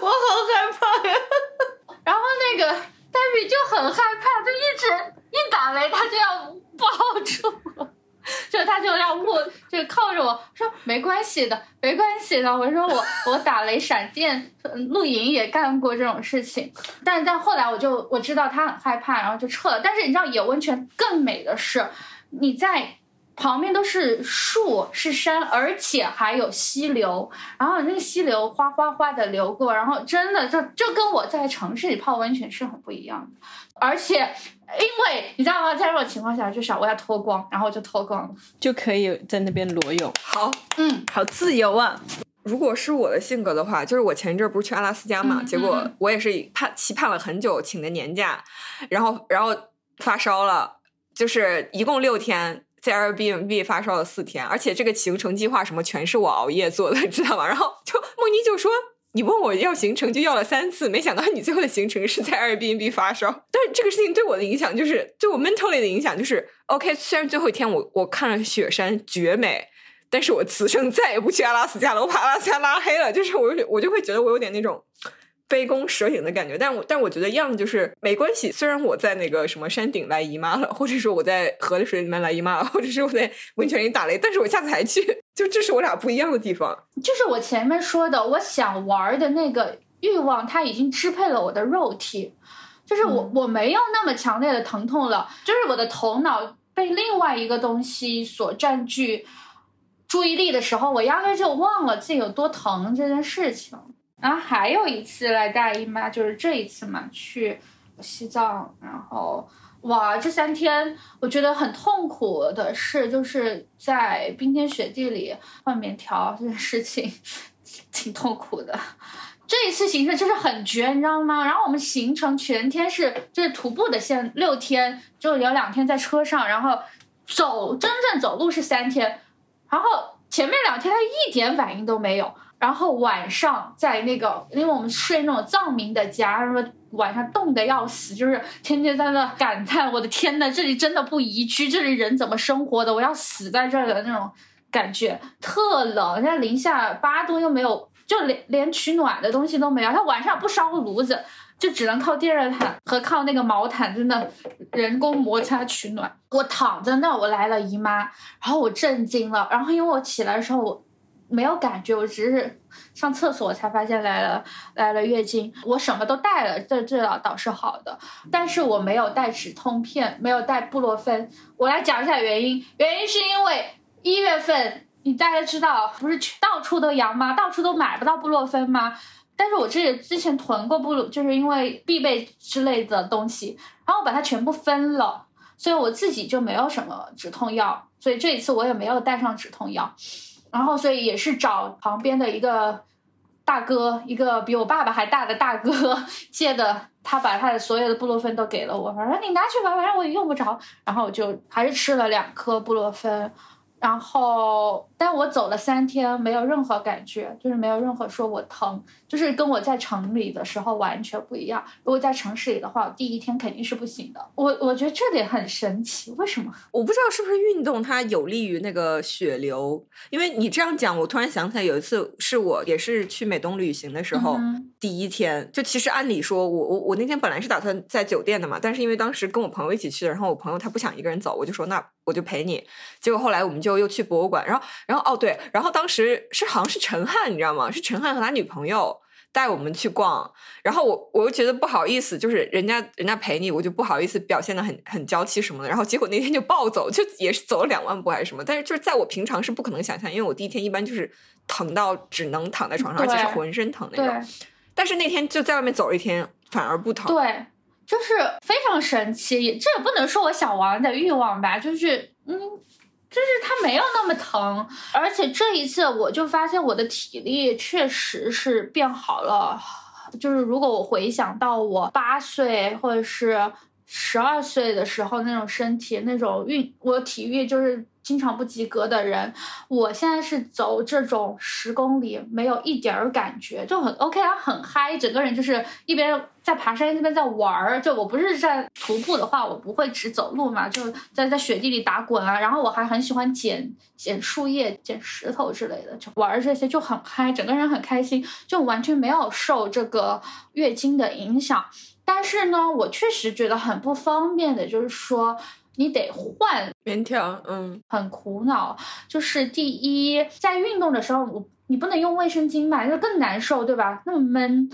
我好害怕呀！然后那个黛比就很害怕，就一直一打雷，他就要抱住我。就他就要握，就靠着我说没关系的，没关系的。我说我我打雷闪电露营也干过这种事情，但但后来我就我知道他很害怕，然后就撤了。但是你知道野温泉更美的是，你在旁边都是树是山，而且还有溪流，然后那个溪流哗哗哗的流过，然后真的就就跟我在城市里泡温泉是很不一样的，而且。因为你知道吗？在这种情况下，至少我要脱光，然后我就脱光了，就可以在那边裸泳。好，嗯，好自由啊！如果是我的性格的话，就是我前一阵不是去阿拉斯加嘛，结果我也是盼期盼了很久请的年假，然后然后发烧了，就是一共六天，在 Airbnb 发烧了四天，而且这个行程计划什么全是我熬夜做的，知道吗？然后就梦妮就说。你问我要行程就要了三次，没想到你最后的行程是在 Airbnb 发烧。但是这个事情对我的影响就是，对我 mentally 的影响就是，OK，虽然最后一天我我看了雪山绝美，但是我此生再也不去阿拉斯加了，我把阿拉斯加拉黑了。就是我我就会觉得我有点那种。杯弓蛇影的感觉，但我但我觉得样就是没关系。虽然我在那个什么山顶来姨妈了，或者说我在河的水里面来姨妈了，或者是我在温泉里打雷，但是我下次还去，就这是我俩不一样的地方。就是我前面说的，我想玩的那个欲望，它已经支配了我的肉体，就是我我没有那么强烈的疼痛了，就是我的头脑被另外一个东西所占据注意力的时候，我压根就忘了自己有多疼这件事情。然后还有一次来大姨妈，就是这一次嘛，去西藏，然后哇，这三天我觉得很痛苦的事，就是在冰天雪地里换棉条这件事情，挺痛苦的。这一次行程就是很绝，你知道吗？然后我们行程全天是就是徒步的线，六天就有两天在车上，然后走真正走路是三天，然后前面两天他一点反应都没有。然后晚上在那个，因为我们睡那种藏民的家，然后晚上冻得要死，就是天天在那感叹：“我的天呐，这里真的不宜居，这里人怎么生活的？我要死在这儿的那种感觉，特冷，现在零下八度又没有，就连连取暖的东西都没有。他晚上不烧炉子，就只能靠电热毯和靠那个毛毯，真的人工摩擦取暖。我躺在那，我来了姨妈，然后我震惊了，然后因为我起来的时候我。没有感觉，我只是上厕所才发现来了来了月经。我什么都带了，这这倒倒是好的，但是我没有带止痛片，没有带布洛芬。我来讲一下原因，原因是因为一月份，你大家知道不是到处都阳吗？到处都买不到布洛芬吗？但是我这之前囤过布，就是因为必备之类的东西。然然后我把它全部分了，所以我自己就没有什么止痛药，所以这一次我也没有带上止痛药，然后所以也是找旁边的一个大哥，一个比我爸爸还大的大哥 借的，他把他的所有的布洛芬都给了我，反正你拿去吧，反正我也用不着，然后我就还是吃了两颗布洛芬。然后，但我走了三天，没有任何感觉，就是没有任何说我疼，就是跟我在城里的时候完全不一样。如果在城市里的话，我第一天肯定是不行的。我我觉得这点很神奇，为什么？我不知道是不是运动它有利于那个血流，因为你这样讲，我突然想起来有一次是我也是去美东旅行的时候，嗯第一天就其实按理说我我我那天本来是打算在酒店的嘛，但是因为当时跟我朋友一起去的，然后我朋友他不想一个人走，我就说那我就陪你。结果后来我们就又去博物馆，然后然后哦对，然后当时是好像是陈汉，你知道吗？是陈汉和他女朋友。带我们去逛，然后我我又觉得不好意思，就是人家人家陪你，我就不好意思表现的很很娇气什么的。然后结果那天就暴走，就也是走了两万步还是什么，但是就是在我平常是不可能想象，因为我第一天一般就是疼到只能躺在床上，而且是浑身疼那对种。但是那天就在外面走了一天，反而不疼。对，就是非常神奇。也这也不能说我小王的欲望吧，就是嗯。就是它没有那么疼，而且这一次我就发现我的体力确实是变好了。就是如果我回想到我八岁或者是十二岁的时候那种身体，那种运，我体育就是经常不及格的人，我现在是走这种十公里没有一点儿感觉，就很 OK 啊，很嗨，整个人就是一边在爬山一边在玩儿。就我不是在徒步的话，我不会只走路嘛，就在在雪地里打滚啊。然后我还很喜欢捡捡树叶、捡石头之类的，就玩儿这些就很嗨，整个人很开心，就完全没有受这个月经的影响。但是呢，我确实觉得很不方便的，就是说你得换棉条，嗯，很苦恼。就是第一，在运动的时候，我你不能用卫生巾吧，就更难受，对吧？那么闷，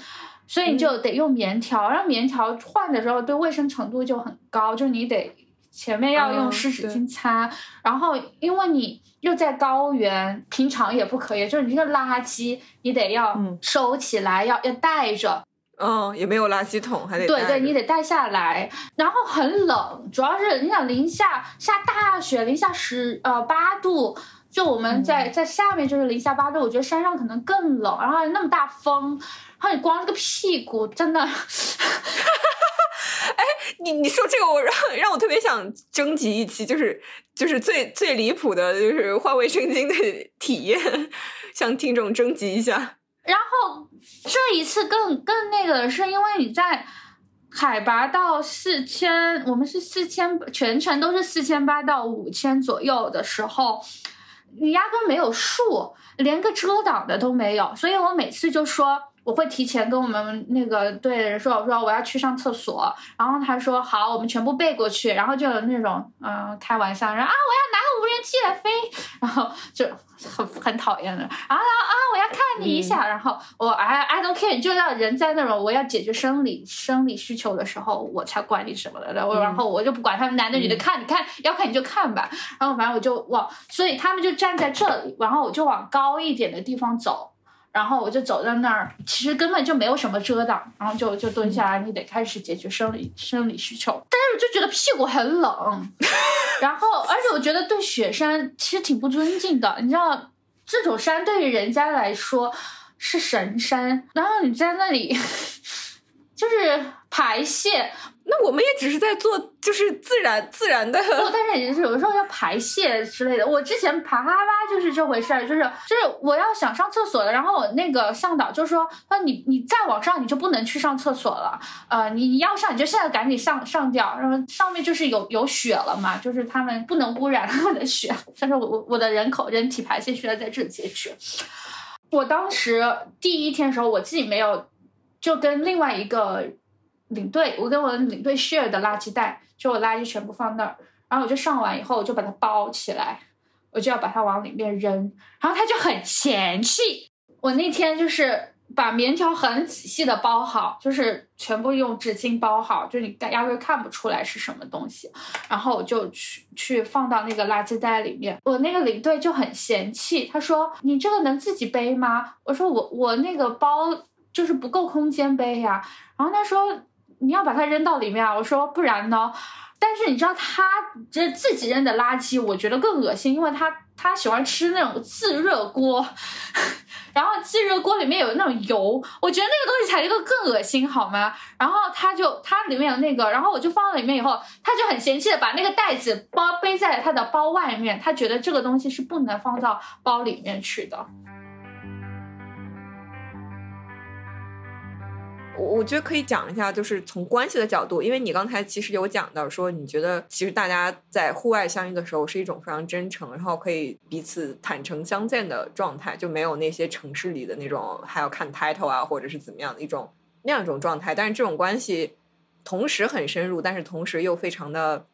所以你就得用棉条。然后棉条换的时候，对卫生程度就很高，就你得前面要用嗯湿纸巾擦，然后因为你又在高原，平常也不可以，就是你这个垃圾你得要嗯收起来，要要带着。嗯，也没有垃圾桶，还得对对，你得带下来，然后很冷，主要是你想零下下大雪，零下十呃八度，就我们在、在下面就是零下八度，我觉得山上可能更冷，然后还那么大风，然后你光这个屁股真的，哎你你说这个，我让让我特别想征集一期，就是就是最最离谱的，就是换卫生巾的体验，向听众征集一下。然后这一次更更那个的是，因为你在海拔到四千，我们是四千，全程都是四千八到五千左右的时候，你压根没有树，连个遮挡的都没有，所以我每次就说。我会提前跟我们那个队的人说，我说我要去上厕所，然后他说好，我们全部背过去，然后就有那种嗯开玩笑，然后啊我要拿个无人机来飞，然后就很很讨厌的，啊啊啊我要看你一下，然后我 I I don't care，就要人在那种我要解决生理生理需求的时候，我才管你什么的，然后然后我就不管他们男的女的，看你看要看你就看吧，然后反正我就往，所以他们就站在这里，然后我就往高一点的地方走。然后我就走在那儿，其实根本就没有什么遮挡，然后就就蹲下来，你得开始解决生理生理需求。但是我就觉得屁股很冷，然后而且我觉得对雪山其实挺不尊敬的，你知道，这种山对于人家来说是神山，然后你在那里 就是排泄，那我们也只是在做，就是自然自然的。不，但是也是有的时候要排泄之类的。我之前爬哈巴就是这回事儿，就是就是我要想上厕所了，然后我那个向导就说，那你你再往上你就不能去上厕所了，呃，你你要上你就现在赶紧上上掉，然后上面就是有有雪了嘛，就是他们不能污染他们的雪，但是我我我的人口人体排泄需要在这里解决。我当时第一天的时候，我自己没有，就跟另外一个领队，我跟我的领队 share 的垃圾袋，就我垃圾全部放那儿，然后我就上完以后，我就把它包起来，我就要把它往里面扔，然后他就很嫌弃。我那天就是把棉条很仔细的包好，就是全部用纸巾包好，就你压根看不出来是什么东西，然后我就去去放到那个垃圾袋里面。我那个领队就很嫌弃，他说：“你这个能自己背吗？”我说我：“我那个包就是不够空间背呀。”然后他说：“你要把它扔到里面啊。我说不然呢？但是你知道他这自己扔的垃圾，我觉得更恶心，因为他他喜欢吃那种自热锅，然后自热锅里面有那种油，我觉得那个东西才一个更恶心，好吗？然后他就他里面有那个，然后我就放到里面以后，他就很嫌弃的把那个袋子包背在他的包外面，他觉得这个东西是不能放到包里面去的。我我觉得可以讲一下，就是从关系的角度，因为你刚才其实有讲到说，你觉得其实大家在户外相遇的时候是一种非常真诚，然后可以彼此坦诚相见的状态，就没有那些城市里的那种还要看 title 啊，或者是怎么样的一种那样一种状态。但是这种关系同时很深入，但是同时又非常的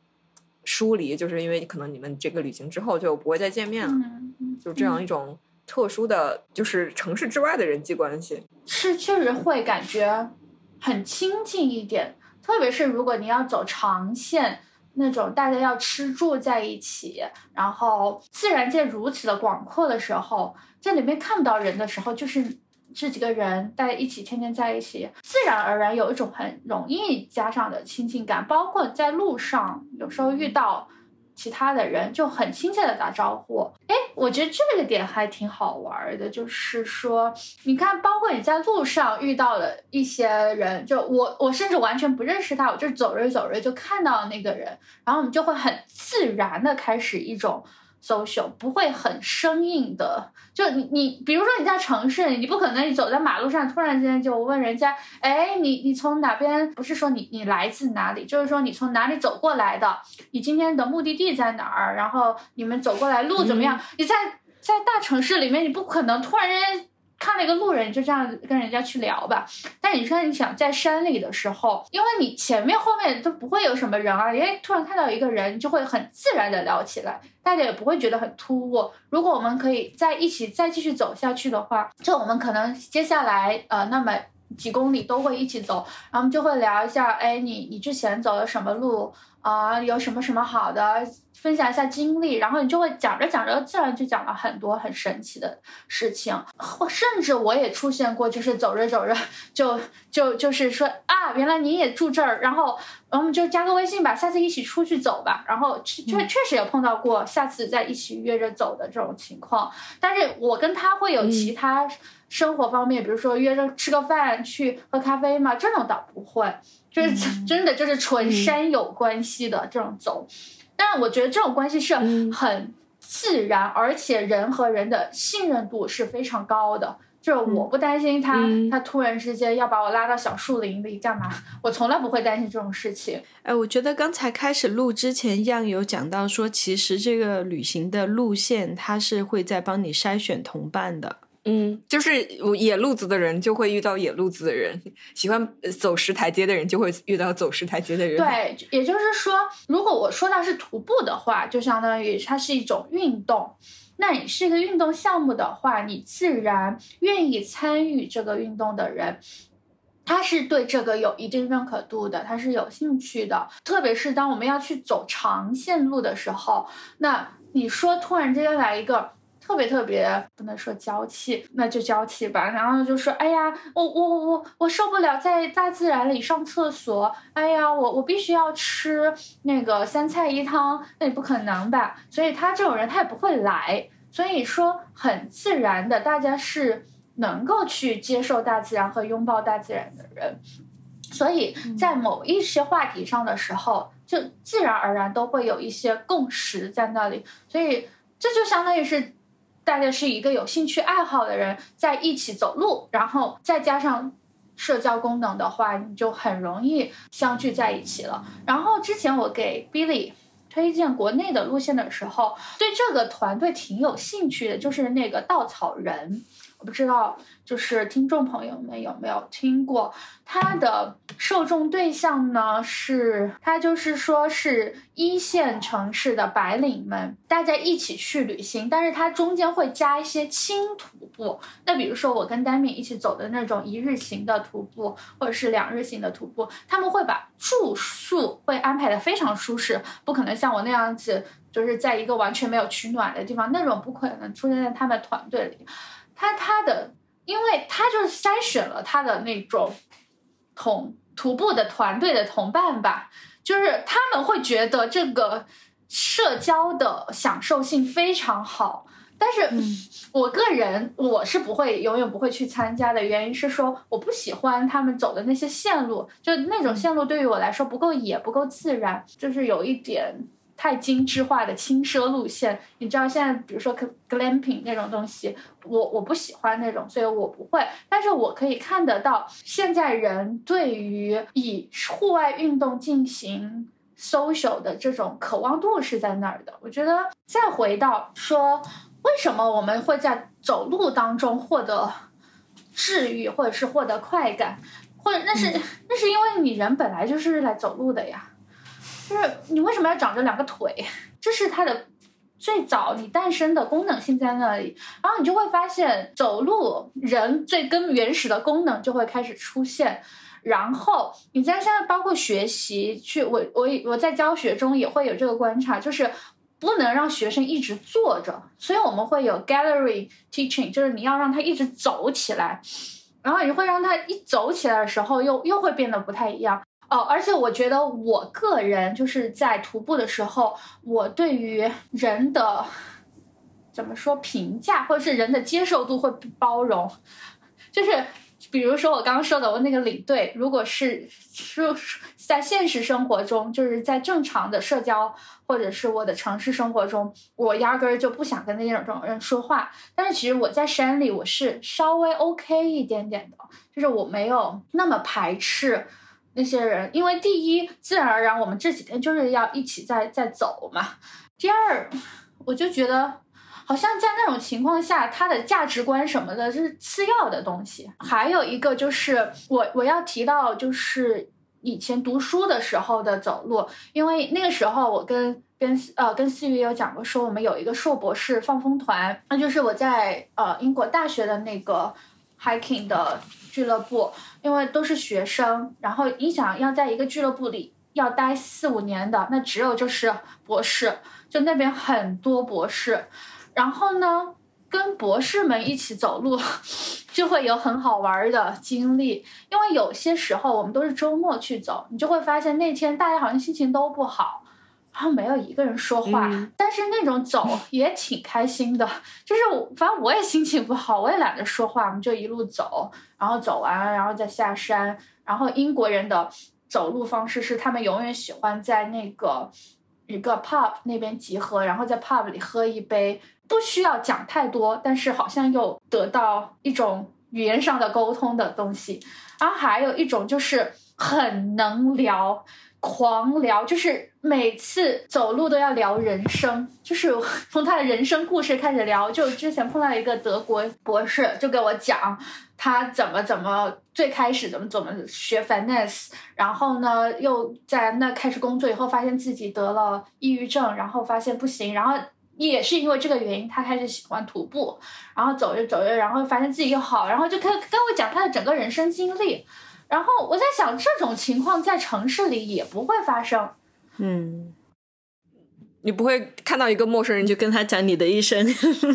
疏离，就是因为可能你们这个旅行之后就不会再见面了，嗯，就这样一种特殊的，就是城市之外的人际关系。是确实会感觉很亲近一点，特别是如果你要走长线那种，大家要吃住在一起，然后自然界如此的广阔的时候，在里面看不到人的时候，就是这几个人大家一起天天在一起，自然而然有一种很容易加上的亲近感，包括在路上有时候遇到。其他的人就很亲切的打招呼，哎，我觉得这个点还挺好玩的，就是说，你看，包括你在路上遇到了一些人，就我，我甚至完全不认识他，我就走着走着就看到那个人，然后我们就会很自然的开始一种。Social 不会很生硬的，就你你，比如说你在城市里，你不可能你走在马路上，突然间就问人家，哎，你你从哪边？不是说你你来自哪里，就是说你从哪里走过来的？你今天的目的地在哪儿？然后你们走过来路怎么样？你在在大城市里面，你不可能突然间。看了一个路人，就这样跟人家去聊吧。但你说你想在山里的时候，因为你前面后面都不会有什么人啊，因为突然看到一个人，就会很自然的聊起来，大家也不会觉得很突兀。如果我们可以在一起再继续走下去的话，就我们可能接下来呃那么几公里都会一起走，然后我们就会聊一下，哎，你你之前走了什么路啊？有什么什么好的？分享一下经历，然后你就会讲着讲着，自然就讲了很多很神奇的事情。或甚至我也出现过，就是走着走着就就就是说啊，原来你也住这儿，然后我们就加个微信吧，下次一起出去走吧。然后确确确实也碰到过，下次再一起约着走的这种情况。但是我跟他会有其他生活方面，比如说约着吃个饭、去喝咖啡嘛，这种倒不会，就是 真的就是纯山友关系的这种走。但我觉得这种关系是很自然，而且人和人的信任度是非常高的。就是我不担心他，他突然之间要把我拉到小树林里干嘛？我从来不会担心这种事情。哎，我觉得刚才开始录之前，样有讲到说，其实这个旅行的路线，他是会在帮你筛选同伴的。嗯，就是野路子的人就会遇到野路子的人，喜欢走石台阶的人就会遇到走石台阶的人。对，也就是说，如果我说到是徒步的话，就相当于它是一种运动。那你是一个运动项目的话，你自然愿意参与这个运动的人，他是对这个有一定认可度的，他是有兴趣的。特别是当我们要去走长线路的时候，那你说突然之间来一个。特别特别不能说娇气，那就娇气吧。然后就说：“哎呀，我我我我受不了在大自然里上厕所。哎呀，我我必须要吃那个三菜一汤，那也不可能吧？所以他这种人他也不会来。所以说很自然的，大家是能够去接受大自然和拥抱大自然的人。所以在某一些话题上的时候，就自然而然都会有一些共识在那里。所以这就相当于是。”大家是一个有兴趣爱好的人在一起走路，然后再加上社交功能的话，你就很容易相聚在一起了。然后之前我给 Billy 推荐国内的路线的时候，对这个团队挺有兴趣的，就是那个稻草人。我不知道，就是听众朋友们有没有听过？他的受众对象呢是，他就是说是一线城市的白领们，大家一起去旅行，但是它中间会加一些轻徒步。那比如说我跟丹敏一起走的那种一日行的徒步，或者是两日行的徒步，他们会把住宿会安排的非常舒适，不可能像我那样子，就是在一个完全没有取暖的地方，那种不可能出现在他们团队里。他他的，因为他就是筛选了他的那种同徒步的团队的同伴吧，就是他们会觉得这个社交的享受性非常好。但是我个人我是不会永远不会去参加的原因是说我不喜欢他们走的那些线路，就那种线路对于我来说不够野不够自然，就是有一点太精致化的轻奢路线。你知道现在比如说 glamping 那种东西，我我不喜欢那种，所以我不会。但是我可以看得到现在人对于以户外运动进行 social 的这种渴望度是在那儿的。我觉得再回到说。为什么我们会在走路当中获得治愈，或者是获得快感？或者那是那是因为你人本来就是来走路的呀，就是你为什么要长着两个腿？这是它的最早你诞生的功能性在那里，然后你就会发现走路人最根原始的功能就会开始出现。然后你在现在包括学习去，我我我在教学中也会有这个观察，就是。不能让学生一直坐着，所以我们会有 gallery teaching，就是你要让他一直走起来，然后你会让他一走起来的时候，又又会变得不太一样哦。而且我觉得我个人就是在徒步的时候，我对于人的怎么说评价，或者是人的接受度会包容，就是。比如说我刚刚说的，我那个领队，如果是说在现实生活中，就是在正常的社交或者是我的城市生活中，我压根儿就不想跟那种人说话。但是其实我在山里，我是稍微 OK 一点点的，就是我没有那么排斥那些人，因为第一，自然而然我们这几天就是要一起在在走嘛。第二，我就觉得。好像在那种情况下，他的价值观什么的，是次要的东西。还有一个就是我我要提到，就是以前读书的时候的走路，因为那个时候我跟跟呃跟思雨有讲过，说我们有一个硕博士放风团，那就是我在呃英国大学的那个 hiking 的俱乐部，因为都是学生，然后你想要在一个俱乐部里要待四五年的，那只有就是博士，就那边很多博士。然后呢，跟博士们一起走路，就会有很好玩的经历。因为有些时候我们都是周末去走，你就会发现那天大家好像心情都不好，然后没有一个人说话。但是那种走 也挺开心的，就是反正我也心情不好，我也懒得说话，我们就一路走，然后走完然后再下山。然后英国人的走路方式是，他们永远喜欢在那个一个 pub 那边集合，然后在 pub 里喝一杯。不需要讲太多，但是好像又得到一种语言上的沟通的东西。然后还有一种就是很能聊，狂聊，就是每次走路都要聊人生，就是从他的人生故事开始聊。就之前碰到一个德国博士，就给我讲他怎么怎么最开始怎么怎么学 finance，然后呢又在那开始工作以后，发现自己得了抑郁症，然后发现不行，然后。也是因为这个原因，他开始喜欢徒步，然后走着走着，然后发现自己又好，然后就跟跟我讲他的整个人生经历。然后我在想，这种情况在城市里也不会发生。嗯，你不会看到一个陌生人就跟他讲你的一生。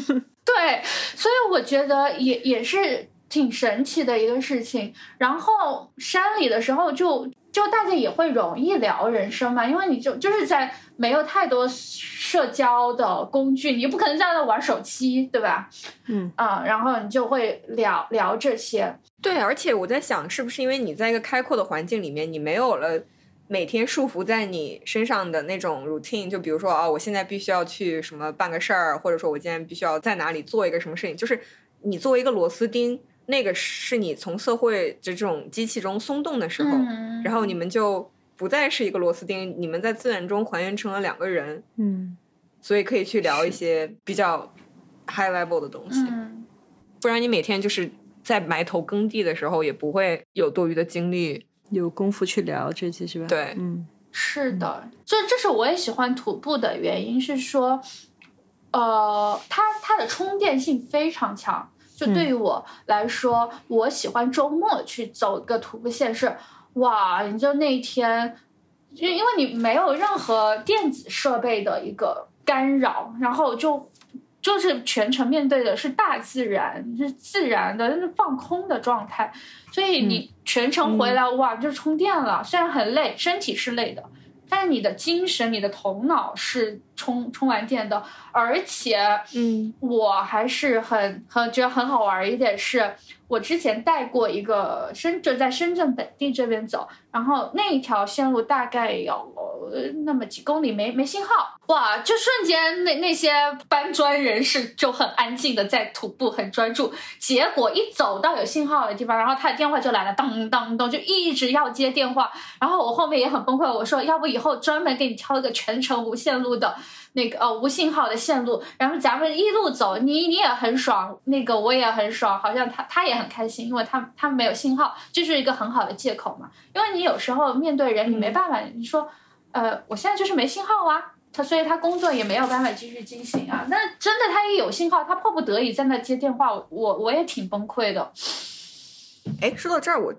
对，所以我觉得也也是挺神奇的一个事情。然后山里的时候就。就大家也会容易聊人生嘛，因为你就就是在没有太多社交的工具，你不可能在那玩手机，对吧？嗯啊，然后你就会聊聊这些。对，而且我在想，是不是因为你在一个开阔的环境里面，你没有了每天束缚在你身上的那种 routine，就比如说啊，我现在必须要去什么办个事儿，或者说我今天必须要在哪里做一个什么事情，就是你作为一个螺丝钉。那个是你从社会这种机器中松动的时候，然后你们就不再是一个螺丝钉，你们在自然中还原成了两个人，嗯，所以可以去聊一些比较 high level 的东西，不然你每天就是在埋头耕地的时候，也不会有多余的精力有功夫去聊这些，是吧？对，嗯，是的，这这是我也喜欢徒步的原因，是说，呃，它它的充电性非常强。就对于我来说，我喜欢周末去走个徒步线，是哇，你就那一天，因因为你没有任何电子设备的一个干扰，然后就就是全程面对的是大自然，是自然的放空的状态，所以你全程回来、哇就充电了，虽然很累，身体是累的。但是你的精神、你的头脑是充充完电的，而且，嗯，我还是很很觉得很好玩一点是，我之前带过一个深圳在深圳本地这边走，然后那一条线路大概有那么几公里没没信号，哇，就瞬间那那些搬砖人士就很安静的在徒步很专注，结果一走到有信号的地方，然后他的电话就来了，当当当，就一直要接电话，然后我后面也很崩溃，我说要不以后专门给你挑一个全程无线路的。那个呃无信号的线路，然后咱们一路走，你你也很爽，那个我也很爽，好像他他也很开心，因为他他没有信号，这是一个很好的借口嘛。因为你有时候面对人，你没办法，你说，呃，我现在就是没信号啊，他所以他工作也没有办法继续进行啊。那真的他一有信号，他迫不得已在那接电话，我我也挺崩溃的。哎，说到这儿我。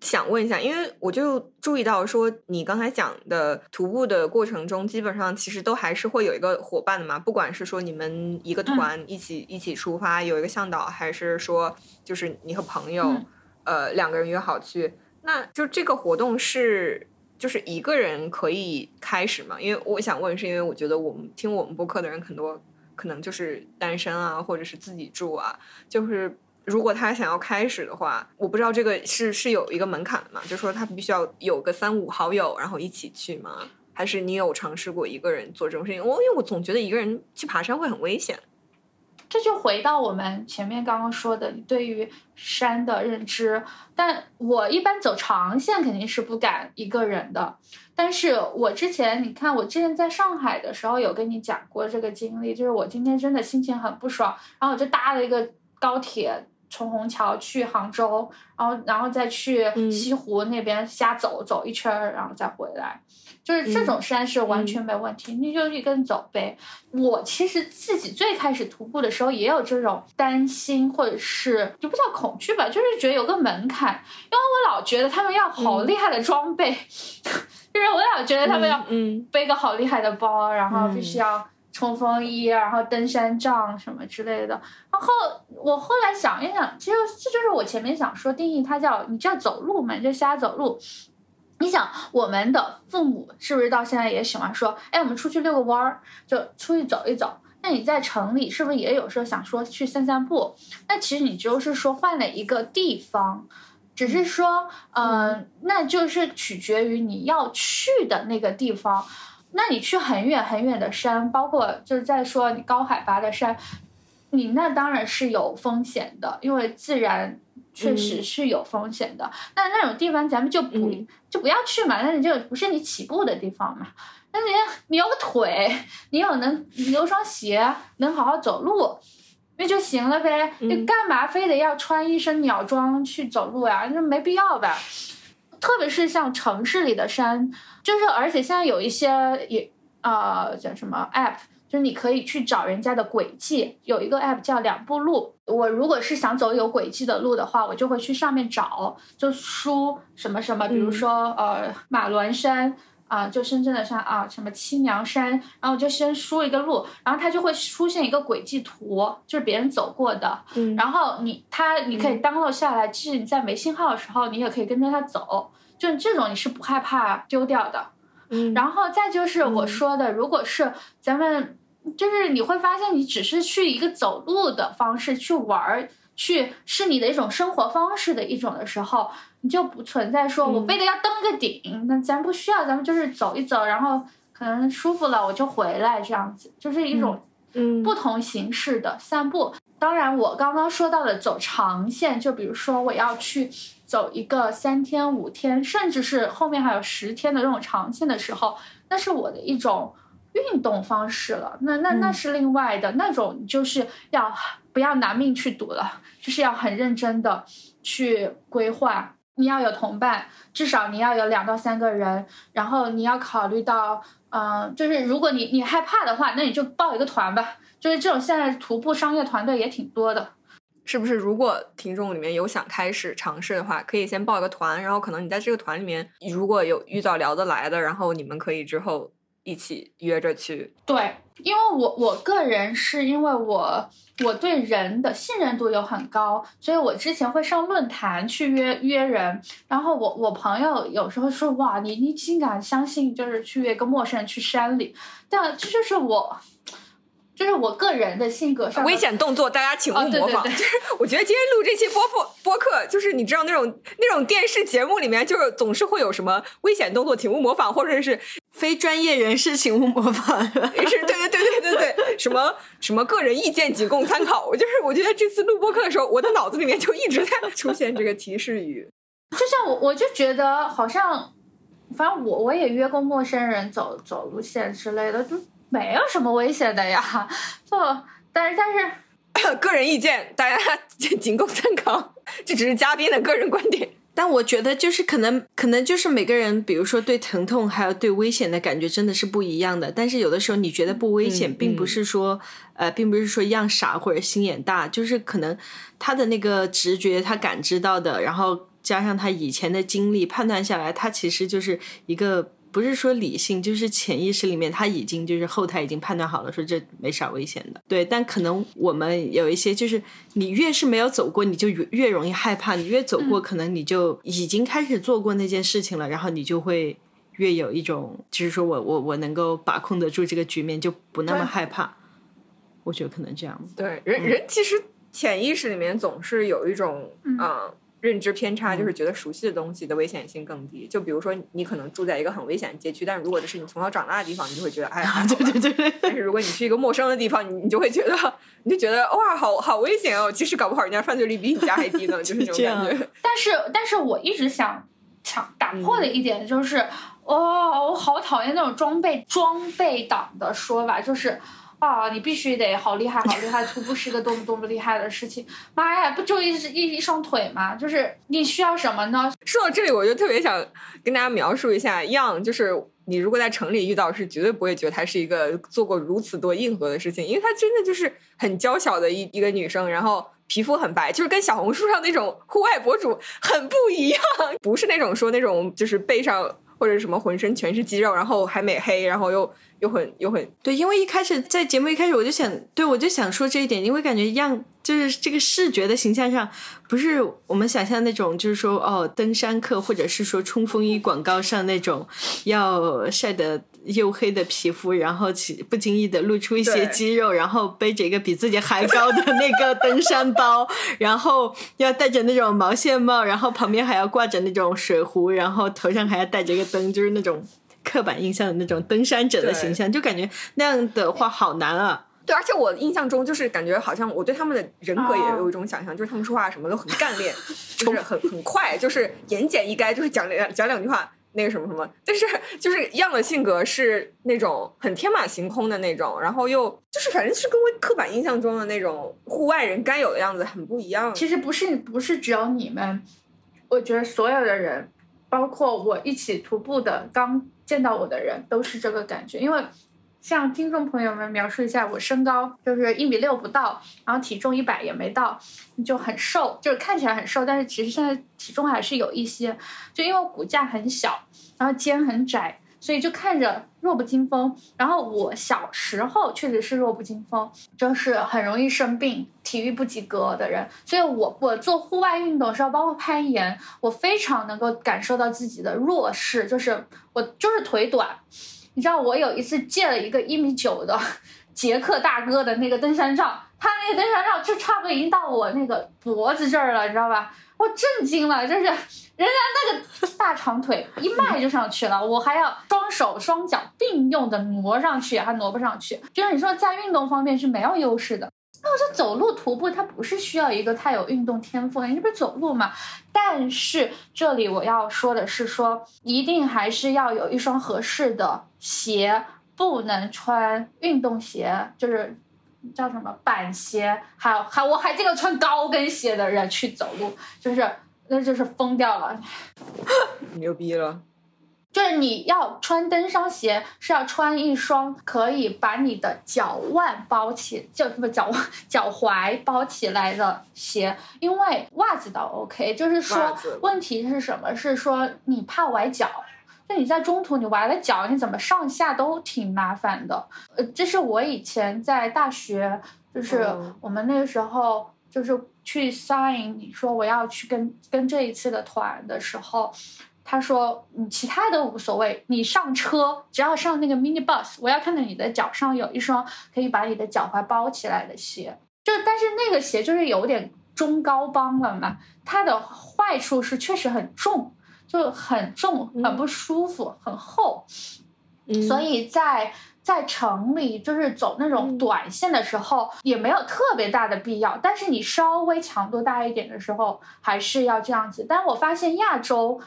想问一下，因为我就注意到说，你刚才讲的徒步的过程中，基本上其实都还是会有一个伙伴的嘛。不管是说你们一个团一起一起出发，有一个向导，还是说就是你和朋友，呃，两个人约好去，那就这个活动是就是一个人可以开始嘛？因为我想问，是因为我觉得我们听我们播客的人很多，可能就是单身啊，或者是自己住啊，就是。如果他想要开始的话，我不知道这个是是有一个门槛的嘛？就说他必须要有个三五好友，然后一起去吗？还是你有尝试过一个人做这种事情？我因为我总觉得一个人去爬山会很危险。这就回到我们前面刚刚说的，你对于山的认知。但我一般走长线肯定是不敢一个人的。但是我之前，你看我之前在上海的时候有跟你讲过这个经历，就是我今天真的心情很不爽，然后我就搭了一个高铁。从虹桥去杭州，然后然后再去西湖那边瞎走走一圈儿，然后再回来，就是这种山是完全没问题，你就一根走呗。我其实自己最开始徒步的时候也有这种担心，或者是就不叫恐惧吧，就是觉得有个门槛，因为我老觉得他们要好厉害的装备，就是我老觉得他们要背个好厉害的包，然后必须要。冲锋衣，然后登山杖什么之类的。然后我后来想一想，其实这就是我前面想说定义它叫你这走路嘛，就瞎走路。你想，我们的父母是不是到现在也喜欢说，哎，我们出去遛个弯儿，就出去走一走？那你在城里是不是也有时候想说去散散步？那其实你就是说换了一个地方，只是说，嗯，那就是取决于你要去的那个地方。那你去很远很远的山，包括就是在说你高海拔的山，你那当然是有风险的，因为自然确实是有风险的。那那种地方咱们就不就不要去嘛，那你就不是你起步的地方嘛。那你你有个腿，你有能你有双鞋，能好好走路，那就行了呗。你干嘛非得要穿一身鸟装去走路呀？那没必要吧。特别是像城市里的山，就是而且现在有一些也呃叫什么 app，就是你可以去找人家的轨迹。有一个 app 叫两步路，我如果是想走有轨迹的路的话，我就会去上面找，就输什么什么，比如说呃马峦山啊，就深圳的山啊，什么清凉山，然后就先输一个路，然后它就会出现一个轨迹图，就是别人走过的，嗯。然后你它你可以 download 下来，即使你在没信号的时候，你也可以跟着它走。就这种你是不害怕丢掉的，嗯，然后再就是我说的，如果是咱们就是你会发现，你只是去一个走路的方式去玩儿，去是你的一种生活方式的一种的时候，你就不存在说我非得要登个顶，那咱不需要，咱们就是走一走，然后可能舒服了我就回来这样子，就是一种嗯不同形式的散步。当然，我刚刚说到的走长线，就比如说我要去。走一个三天五天，甚至是后面还有十天的这种长线的时候，那是我的一种运动方式了。那那那是另外的那种，就是要不要拿命去赌了，就是要很认真的去规划。你要有同伴，至少你要有两到三个人，然后你要考虑到，嗯，就是如果你你害怕的话，那你就报一个团吧。就是这种现在徒步商业团队也挺多的。是不是？如果听众里面有想开始尝试的话，可以先报一个团，然后可能你在这个团里面，如果有遇到聊得来的，然后你们可以之后一起约着去。对，因为我我个人是因为我我对人的信任度又很高，所以我之前会上论坛去约约人。然后我我朋友有时候说哇，你你竟敢相信就是去约一个陌生人去山里？但这就是我。就是我个人的性格上危险动作，大家请勿模仿。哦对对对就是 我觉得今天录这期播播播客，就是你知道那种那种电视节目里面，就是总是会有什么危险动作，请勿模仿，或者是非专业人士请勿模仿。是，对对对对对对，什么什么个人意见仅供参考。我就是我觉得这次录播课的时候，我的脑子里面就一直在出现这个提示语。就像我，我就觉得好像，反正我我也约过陌生人走走路线之类的，就没有什么危险的呀。就但是但是个人意见，大家 仅供参考，这只是嘉宾的个人观点。但我觉得就是可能可能就是每个人，比如说对疼痛还有对危险的感觉真的是不一样的。但是有的时候你觉得不危险，嗯并不是说呃，并不是说样傻或者心眼大，就是可能他的那个直觉，他感知到的，然后加上他以前的经历判断下来，他其实就是一个。不是说理性，就是潜意识里面他已经就是后台已经判断好了，说这没啥危险的。对，但可能我们有一些就是你越是没有走过，你就越越容易害怕；你越走过，可能你就已经开始做过那件事情了，然后你就会越有一种就是说我我我能够把控得住这个局面，就不那么害怕。我觉得可能这样。对，人人其实潜意识里面总是有一种嗯呃认知偏差，就是觉得熟悉的东西的危险性更低。就比如说，你可能住在一个很危险的街区，但如果这是你从小长大的地方，你就会觉得哎，还好吧对对对但是如果你去一个陌生的地方，你你就会觉得，你就觉得哇，好好危险哦！其实搞不好人家犯罪率比你家还低呢，就是这种感觉。但是但是我一直想想打破的一点就是，哦，我好讨厌那种装备装备党的说法，就是。啊，你必须得好厉害，好厉害！徒步是个多么多么厉害的事情。妈呀，不就一一一双腿吗？就是你需要什么呢？说到这里，我就特别想跟大家描述一下样，就是你如果在城里遇到，是绝对不会觉得她是一个做过如此多硬核的事情，因为她真的就是很娇小的一一个女生，然后皮肤很白，就是跟小红书上那种户外博主很不一样，不是那种说那种就是背上或者什么浑身全是肌肉，然后还美黑，然后又又很又很对，因为一开始在节目一开始我就想，对我就想说这一点，因为感觉样就是这个视觉的形象上，不是我们想象那种，就是说哦，登山客或者是说冲锋衣广告上那种要晒得黝黑的皮肤，然后其不经意的露出一些肌肉，然后背着一个比自己还高的那个登山包，然后要戴着那种毛线帽，然后旁边还要挂着那种水壶，然后头上还要戴着一个灯，就是那种。刻板印象的那种登山者的形象，就感觉那样的话好难啊！对，而且我印象中就是感觉好像我对他们的人格也哦有一种想象，就是他们说话什么都很干练，就是很很快，就是言简意赅，就是讲两讲两句话那个什么什么。但是就是样的性格是那种很天马行空的那种，然后又就是反正是跟我刻板印象中的那种户外人该有的样子很不一样。其实不是不是只有你们，我觉得所有的人，包括我一起徒步的刚见到我的人，都是这个感觉。因为向听众朋友们描述一下，我身高就是一米六不到，然后体重一百也没到，就很瘦，就是看起来很瘦，但是其实现在体重还是有一些，就因为骨架很小，然后肩很窄。所以就看着弱不禁风，然后我小时候确实是弱不禁风，就是很容易生病、体育不及格的人。所以我我做户外运动的时候，包括攀岩，我非常能够感受到自己的弱势，就是我就是腿短。你知道我有一次借了一个一米九的 捷克大哥的那个登山杖，他那个登山杖就差不多已经到我那个脖子这儿了，你知道吧？我震惊了，就是人家那个大长腿一迈就上去了，我还要双手双脚并用的挪上去，还挪不上去。就是你说在运动方面是没有优势的。那我说走路徒步，它不是需要一个太有运动天赋的，你不是走路嘛？但是这里我要说的是说，一定还是要有一双合适的鞋，不能穿运动鞋，就是叫什么板鞋，还有还我还这个穿高跟鞋的人去走路，就是那就是疯掉了。牛逼了，就是你要穿登山鞋，是要穿一双可以把你的脚腕包起，就不脚腕脚踝包起来的鞋，因为袜子倒 OK，就是说问题是什么？是说你怕崴脚。就你在中途你崴了脚，你怎么上下都挺麻烦的。呃，这是我以前在大学，就是嗯我们那个时候就是去 sign，你说我要去跟跟这一次的团的时候。他说：“你其他的无所谓，你上车只要上那个 mini bus，我要看到你的脚上有一双可以把你的脚踝包起来的鞋。就但是那个鞋就是有点中高帮了嘛，它的坏处是确实很重，就很重，很不舒服，很厚。嗯所以在在城里就是走那种嗯短线的时候，也没有特别大的必要。但是你稍微强度大一点的时候，还是要这样子。但我发现亚洲，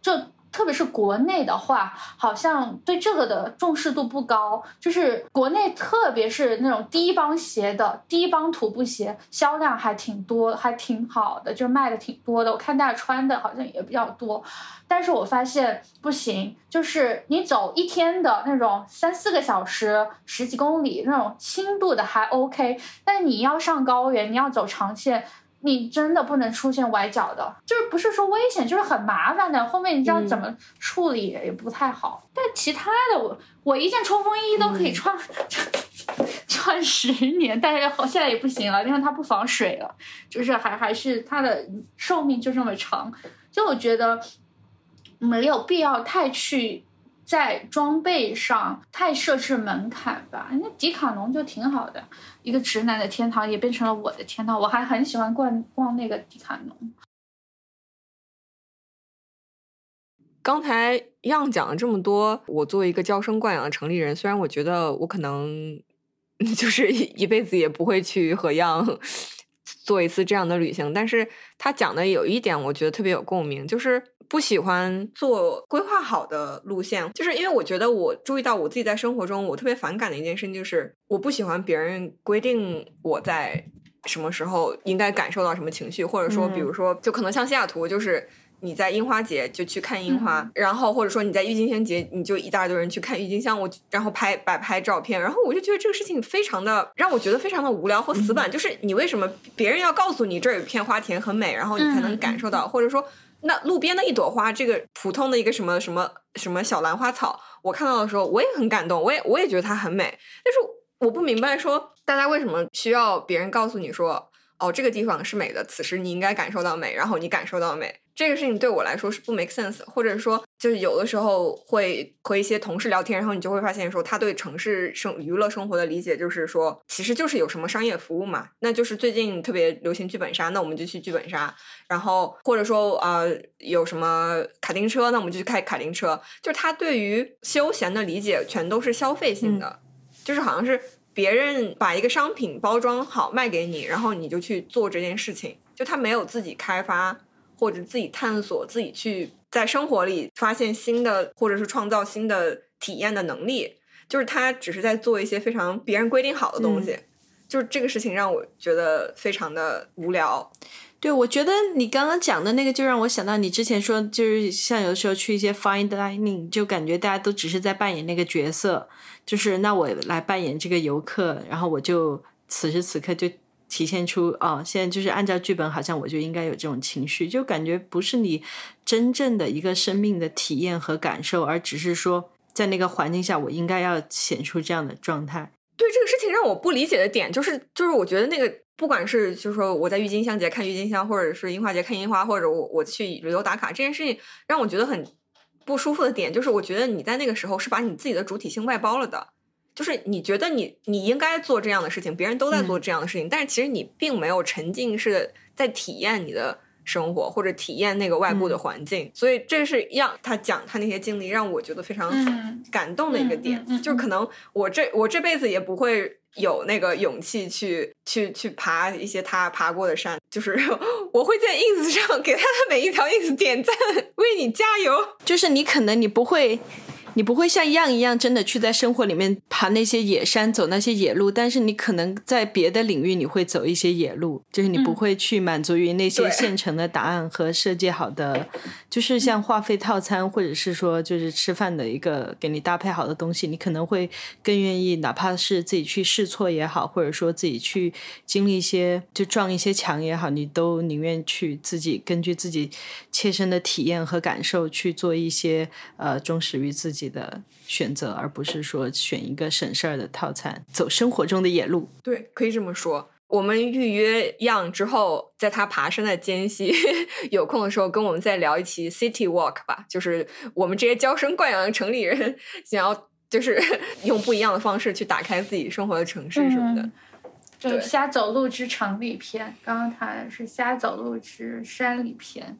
就特别是国内的话，好像对这个的重视度不高。就是国内，特别是那种低帮鞋的低帮徒步鞋，销量还挺多，还挺好的，就卖的挺多的。我看大家穿的好像也比较多。但是我发现不行，就是你走一天的那种三四个小时、十几公里那种轻度的还 OK，但你要上高原，你要走长线，你真的不能出现崴脚的，就是不是说危险，就是很麻烦的。后面你知道嗯怎么处理也不太好。但其他的我我一件冲锋衣都可以穿、穿十年，但是好现在也不行了，因为它不防水了，就是还还是它的寿命就这么长。就我觉得没有必要太去在装备上太设置门槛吧。那迪卡侬就挺好的，一个直男的天堂也变成了我的天堂。我还很喜欢逛逛那个迪卡侬。刚才样讲了这么多，我作为一个娇生惯养的城里人，虽然我觉得我可能 就是一辈子也不会去和样做一次这样的旅行，但是他讲的有一点我觉得特别有共鸣，就是不喜欢做规划好的路线，就是因为我觉得我注意到我自己在生活中我特别反感的一件事情，就是我不喜欢别人规定我在什么时候应该感受到什么情绪，或者说，比如说，就可能像西雅图，就是你在樱花节就去看樱花，然后或者说你在郁金香节，你就一大堆人去看郁金香，我然后拍摆拍照片，然后我就觉得这个事情非常的让我觉得非常的无聊和死板，就是你为什么别人要告诉你这儿有一片花田很美，然后你才能感受到，或者说。那路边的一朵花，这个普通的一个什么什么什么小兰花草，我看到的时候，我也很感动，我也我也觉得它很美。但是我不明白说，大家为什么需要别人告诉你说，哦，这个地方是美的，此时你应该感受到美，然后你感受到美，这个事情对我来说是不 make sense，或者说就是有的时候会和一些同事聊天，然后你就会发现说，他对城市生娱乐生活的理解就是说，其实就是有什么商业服务嘛，那就是最近特别流行剧本杀，那我们就去剧本杀，然后或者说呃有什么卡丁车，那我们就去开卡丁车，就是他对于休闲的理解全都是消费性的，就是好像是。别人把一个商品包装好卖给你，然后你就去做这件事情，就他没有自己开发或者自己探索、自己去在生活里发现新的或者是创造新的体验的能力，就是他只是在做一些非常别人规定好的东西，就是这个事情让我觉得非常的无聊。对，我觉得你刚刚讲的那个，就让我想到你之前说，就是像有的时候去一些 fine dining，就感觉大家都只是在扮演那个角色，就是那我来扮演这个游客，然后我就此时此刻就体现出哦，现在就是按照剧本，好像我就应该有这种情绪，就感觉不是你真正的一个生命的体验和感受，而只是说在那个环境下，我应该要显出这样的状态。对这个事情让我不理解的点，就是就是我觉得那个不管是就是说我在郁金香节看郁金香，或者是樱花节看樱花，或者我我去旅游打卡这件事情，让我觉得很不舒服的点，就是我觉得你在那个时候是把你自己的主体性外包了的，就是你觉得你你应该做这样的事情，别人都在做这样的事情，但是其实你并没有沉浸式的在体验你的。生活或者体验那个外部的环境，所以这是让他讲他那些经历，让我觉得非常嗯感动的一个点。就可能我这我这辈子也不会有那个勇气去去去爬一些他爬过的山，就是 我会在 ins 上给他的每一条 ins 点赞，为你加油。就是你可能你不会，你不会像样一样真的去在生活里面爬那些野山，走那些野路，但是你可能在别的领域你会走一些野路，就是你不会去满足于那些现成的答案和设计好的，就是像话费套餐或者是说就是吃饭的一个给你搭配好的东西，你可能会更愿意，哪怕是自己去试错也好，或者说自己去经历一些就撞一些墙也好，你都宁愿去自己根据自己切身的体验和感受去做一些呃忠实于自己的选择，而不是说选一个省事儿的套餐，走生活中的野路。对，可以这么说。我们预约样之后，在他爬山的间隙，有空的时候跟我们再聊一期 City Walk 吧。就是我们这些娇生惯养的城里人，想要就是用不一样的方式去打开自己生活的城市什么的。嗯就瞎走路之城里篇，刚刚谈的是瞎走路之山里篇。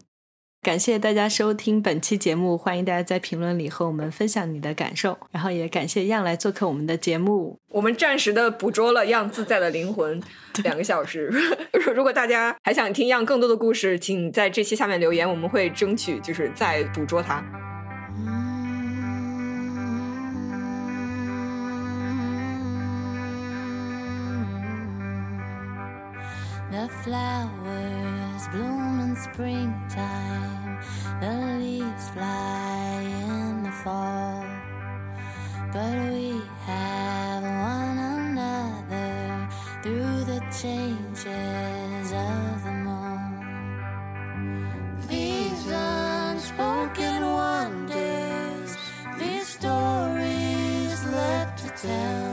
感谢大家收听本期节目，欢迎大家在评论里和我们分享你的感受，然后也感谢样来做客我们的节目。我们暂时的捕捉了样自在的灵魂 两个小时。如果大家还想听样更多的故事，请在这期下面留言，我们会争取就是再捕捉它。The flowers bloom in springtime, the leaves fly in the fall. But we have one another through the changes of them all. These unspoken wonders, these stories left to tell.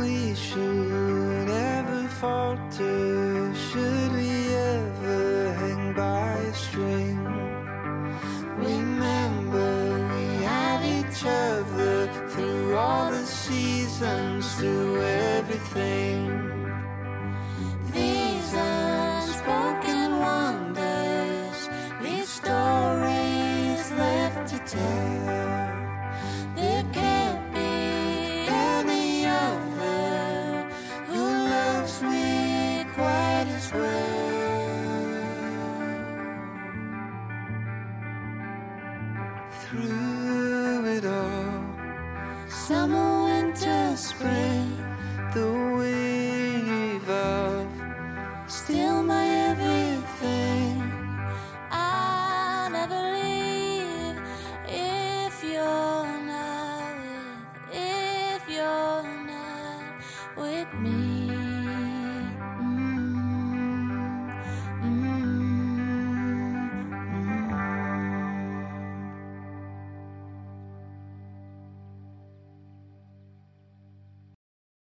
We should ever falter, should we ever hang by a string? Remember, we have each other through all the seasons, through everything.